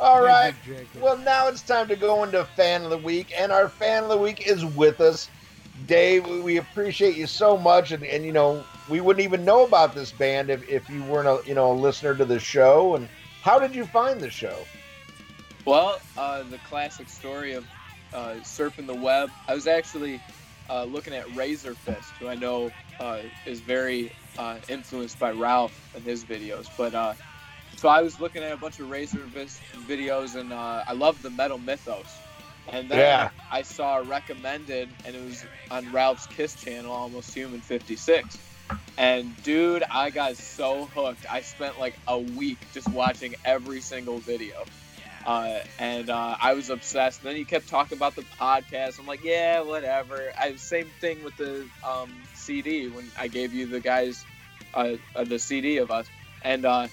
All right. Well, now it's time to go into fan of the week, and our fan of the week is with us. Dave, we- appreciate you so much, and, and you know we wouldn't even know about this band if, if you weren't a you know a listener to the show. And how did you find the show? Well, uh, the classic story of uh, surfing the web. I was actually uh, looking at Razorfist, who I know uh, is very uh, influenced by Ralph and his videos. But uh, so I was looking at a bunch of Razor videos, and uh, I love the Metal Mythos. And then Yeah. I saw recommended, and it was on Ralph's Kiss channel, Almost Human 56. And dude, I got so hooked. I spent like a week just watching every single video. Uh, and uh, I was obsessed. And then he kept talking about the podcast. I'm like, yeah, whatever. I same thing with the um, CD when I gave you the guys uh, uh, the CD of us, and uh,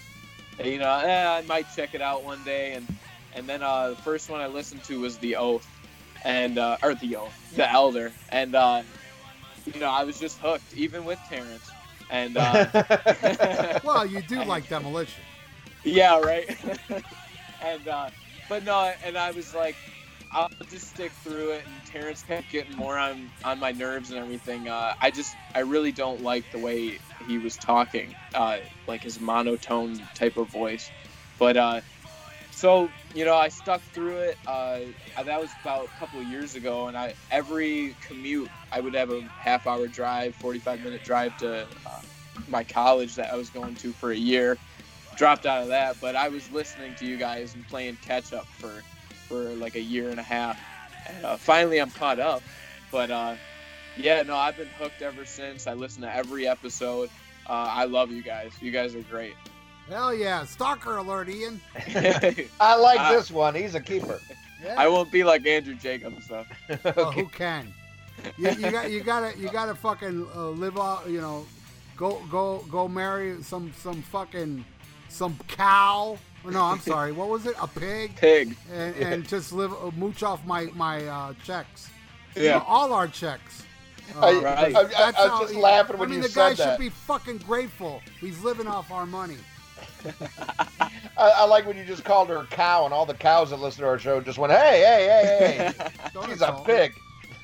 you know, eh, I might check it out one day. And and then uh, the first one I listened to was the Oath, and uh, or the Oath, the Elder, and uh, you know, I was just hooked, even with Terrence. And uh, well, you do like demolition. yeah, right. and uh, but no, and I was like, I'll just stick through it. And Terrence kept getting more on on my nerves and everything. Uh, I just I really don't like the way he was talking, uh, like his monotone type of voice. But uh, so you know, I stuck through it. Uh, that was about a couple of years ago, and I every commute I would have a half hour drive, forty five minute drive to uh, my college that I was going to for a year dropped out of that, but I was listening to you guys and playing catch up for for like a year and a half. And uh, finally, I'm caught up. But uh, yeah, no, I've been hooked ever since. I listen to every episode. Uh, I love you guys. You guys are great. Hell yeah. Stalker alert, Ian. I like Uh, this one. He's a keeper. Yeah. I won't be like Andrew Jacobs though. Well, who can? You, you got you gotta you gotta fucking uh, live off. You know, go go go marry some some fucking some cow. Oh, no, I'm sorry. What was it? A pig? Pig. And, and just live uh, mooch off my my uh, checks. Yeah. Uh, all our checks. Uh, I, Right. I, I, that's I was how just he- laughing when I mean, you the guy that. should be fucking grateful. He's living off our money. I, I like when you just called her a cow, and all the cows that listen to our show just went, "Hey, hey, hey, hey, Don't he's a pig."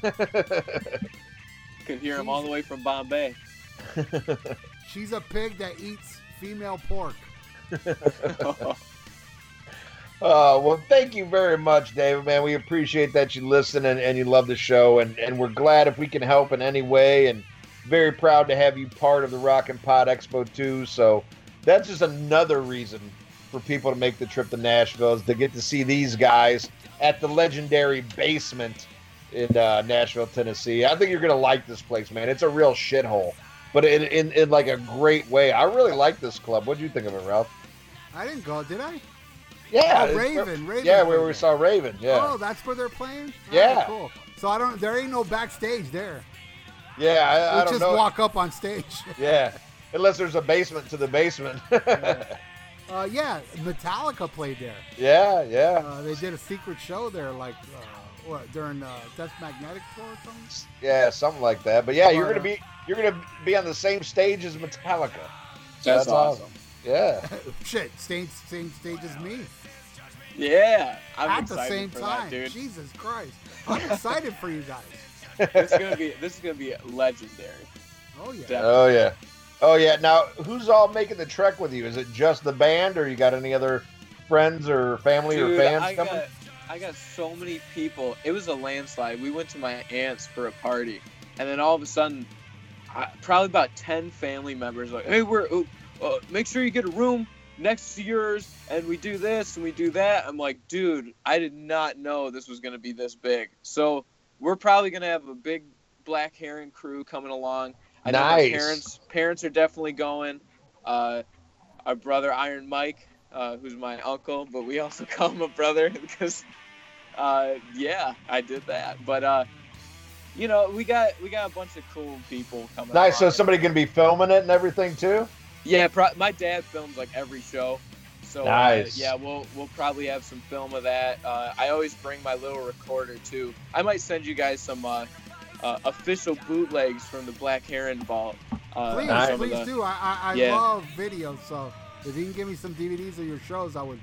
Could hear him all the way from Bombay. She's a pig that eats female pork. Uh, well, thank you very much, David. Man, we appreciate that you listen and, and you love the show, and, and we're glad if we can help in any way, and very proud to have you part of the Rockin' Pod Expo too. So that's just another reason for people to make the trip to Nashville is to get to see these guys at the legendary basement in uh, Nashville, Tennessee. I think you're gonna like this place, man. It's a real shithole, but in, in in like a great way. I really like this club. What do you think of it, Ralph? I didn't go, did I? Yeah, oh, Raven. Raven. Yeah, where we played saw Raven. Yeah. Oh, that's where they're playing. Oh, Yeah. cool. So I don't. There ain't no backstage there. Yeah, I, I We'll don't just know. walk up on stage. Yeah, unless there's a basement to the basement. Uh, yeah, Metallica played there. yeah, yeah, Uh, they did a secret show there, like uh, what during uh, Death Magnetic tour or something. yeah, something like that. But yeah, you're gonna be you're gonna be on the same stage as Metallica. That's, That's awesome. Yeah, Shit, same same stage as me Yeah, I'm at the same time. that, dude. Jesus Christ, I'm excited for you guys. This is gonna be this is gonna be legendary. Oh yeah. Definitely. oh yeah, oh yeah. Now, who's all making the trek with you? Is it just the band, or you got any other friends or family or fans I coming? got, I got so many people. It was a landslide. We went to my aunt's for a party, and then all of a sudden, I, probably about ten family members like, "Hey, we're oh, uh, make sure you get a room next to yours, and we do this and we do that." I'm like, dude, I did not know this was gonna be this big. So we're probably gonna have a big black heron crew coming along. I know my Nice. parents parents are definitely going. Uh, our brother Iron Mike, uh, who's my uncle, but we also call him a brother because, uh, yeah, I did that. But uh, you know, we got we got a bunch of cool people coming. Nice. So somebody gonna be filming it and everything too. Yeah, pro- my dad films like every show. So Nice. uh, yeah, we'll we'll probably have some film of that. Uh, I always bring my little recorder too. I might send you guys some uh, uh, official bootlegs from the Black Heron Vault. Uh, Please, Nice. please the- do. I I, I Yeah. love videos, so if you can give me some DVDs of your shows, I would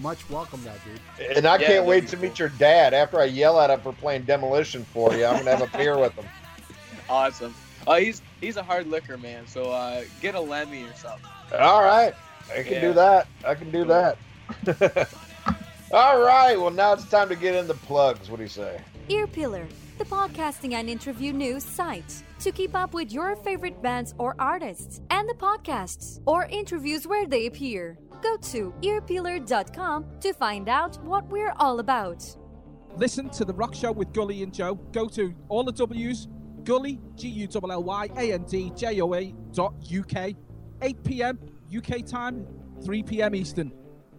much welcome that, dude. And I Yeah, can't wait to cool. meet your dad. After I yell at him for playing demolition for you, I'm gonna have a beer with him. Awesome. Uh, he's he's a hard liquor man, so uh, get a Lemmy or something. All right, I can Yeah. do that. I can do that. All right. Well, now it's time to get into plugs. What do you say? Earpillar, the podcasting and interview news site. To keep up with your favorite bands or artists and the podcasts or interviews where they appear, go to earpillar.com to find out what we're all about. Listen to The Rock Show with Gully and Joe. Go to all the W's, Gully, G U L L Y A N D J O A dot UK, 8 p.m. UK time, 3 p.m. Eastern.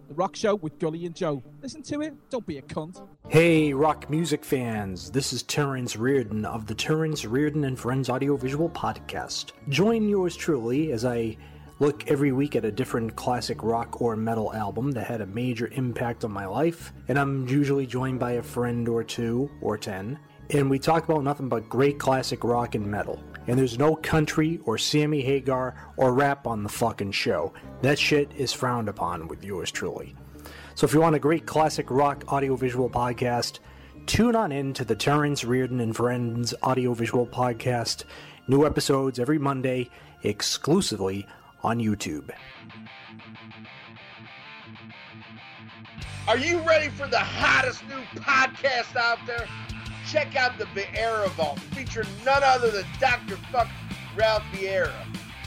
The Rock Show with Gully and Joe. Listen to it. Don't be a cunt. Hey, rock music fans. This is Terrence Reardon of the Terrence Reardon and Friends Audiovisual Podcast. Join yours truly as I look every week at a different classic rock or metal album that had a major impact on my life, and I'm usually joined by a friend or two or ten, and we talk about nothing but great classic rock and metal. And there's no country or Sammy Hagar or rap on the fucking show. That shit is frowned upon with yours truly. So if you want a great classic rock audiovisual podcast, tune on in to the Terrence Reardon and Friends audiovisual podcast. New episodes every Monday, exclusively on YouTube. Are you ready for the hottest new podcast out there? Check out the Vieira Vault, featuring none other than Dr. Fuck Ralph Vieira.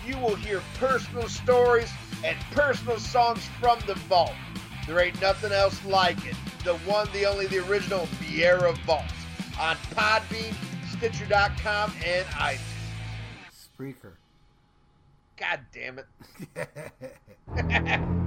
You will hear personal stories and personal songs from the vault. There ain't nothing else like it. The one, the only, the original Vieira Vault on Podbean, Stitcher.com, and iTunes. Spreaker. God damn it.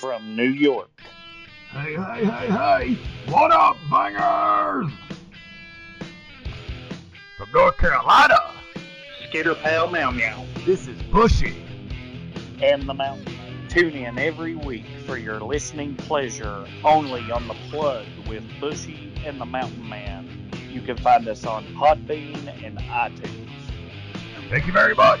From New York, Hey, hey, hey, hey! What up, bangers? From North Carolina, Skitter Pal Meow Meow, this is Bushy. and the Mountain. Tune in every week for your listening pleasure only on The Plug with Bushy and the Mountain Man. You can find us on Podbean and iTunes. Thank you very much.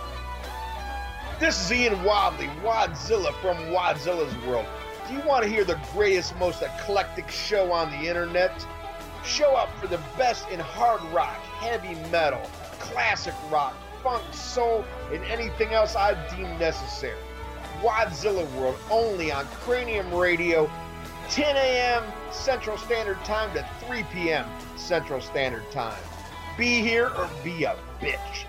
This is Ian Wadley, Wadzilla from Wadzilla's World. Do you want to hear the greatest, most eclectic show on the internet? Show up for the best in hard rock, heavy metal, classic rock, funk, soul, and anything else I deem necessary. Wadzilla World only on Cranium Radio, 10 a.m. Central Standard Time to 3 p.m. Central Standard Time. Be here or be a bitch.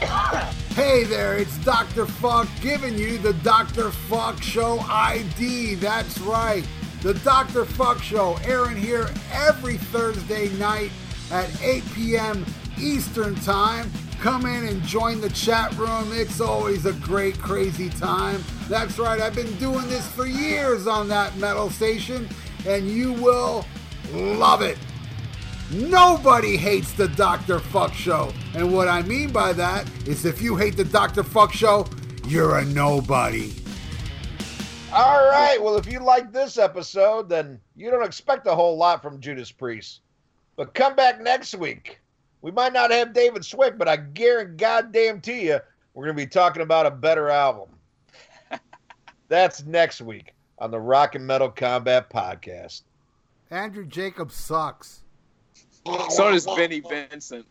Hey there, it's Dr. Fuck giving you the Dr. Fuck Show ID. That's right. The Dr. Fuck Show airing here every Thursday night at 8 p.m. Eastern Time. Come in and join the chat room. It's always a great, crazy time. That's right, I've been doing this for years on that metal station, and you will love it. Nobody hates the Dr. Fuck Show. And what I mean by that is if you hate the Dr. Fuck Show, you're a nobody. All right. Well, if you like this episode, then you don't expect a whole lot from Judas Priest. But come back next week. We might not have David Swick, but I guarantee goddamn to you, we're going to be talking about a better album. That's next week on the Rock and Metal Combat Podcast. Andrew Jacobs sucks. So does Vinnie Vincent.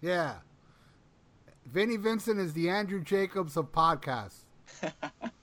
Yeah. Vinnie Vincent is the Andrew Jacobs of podcasts.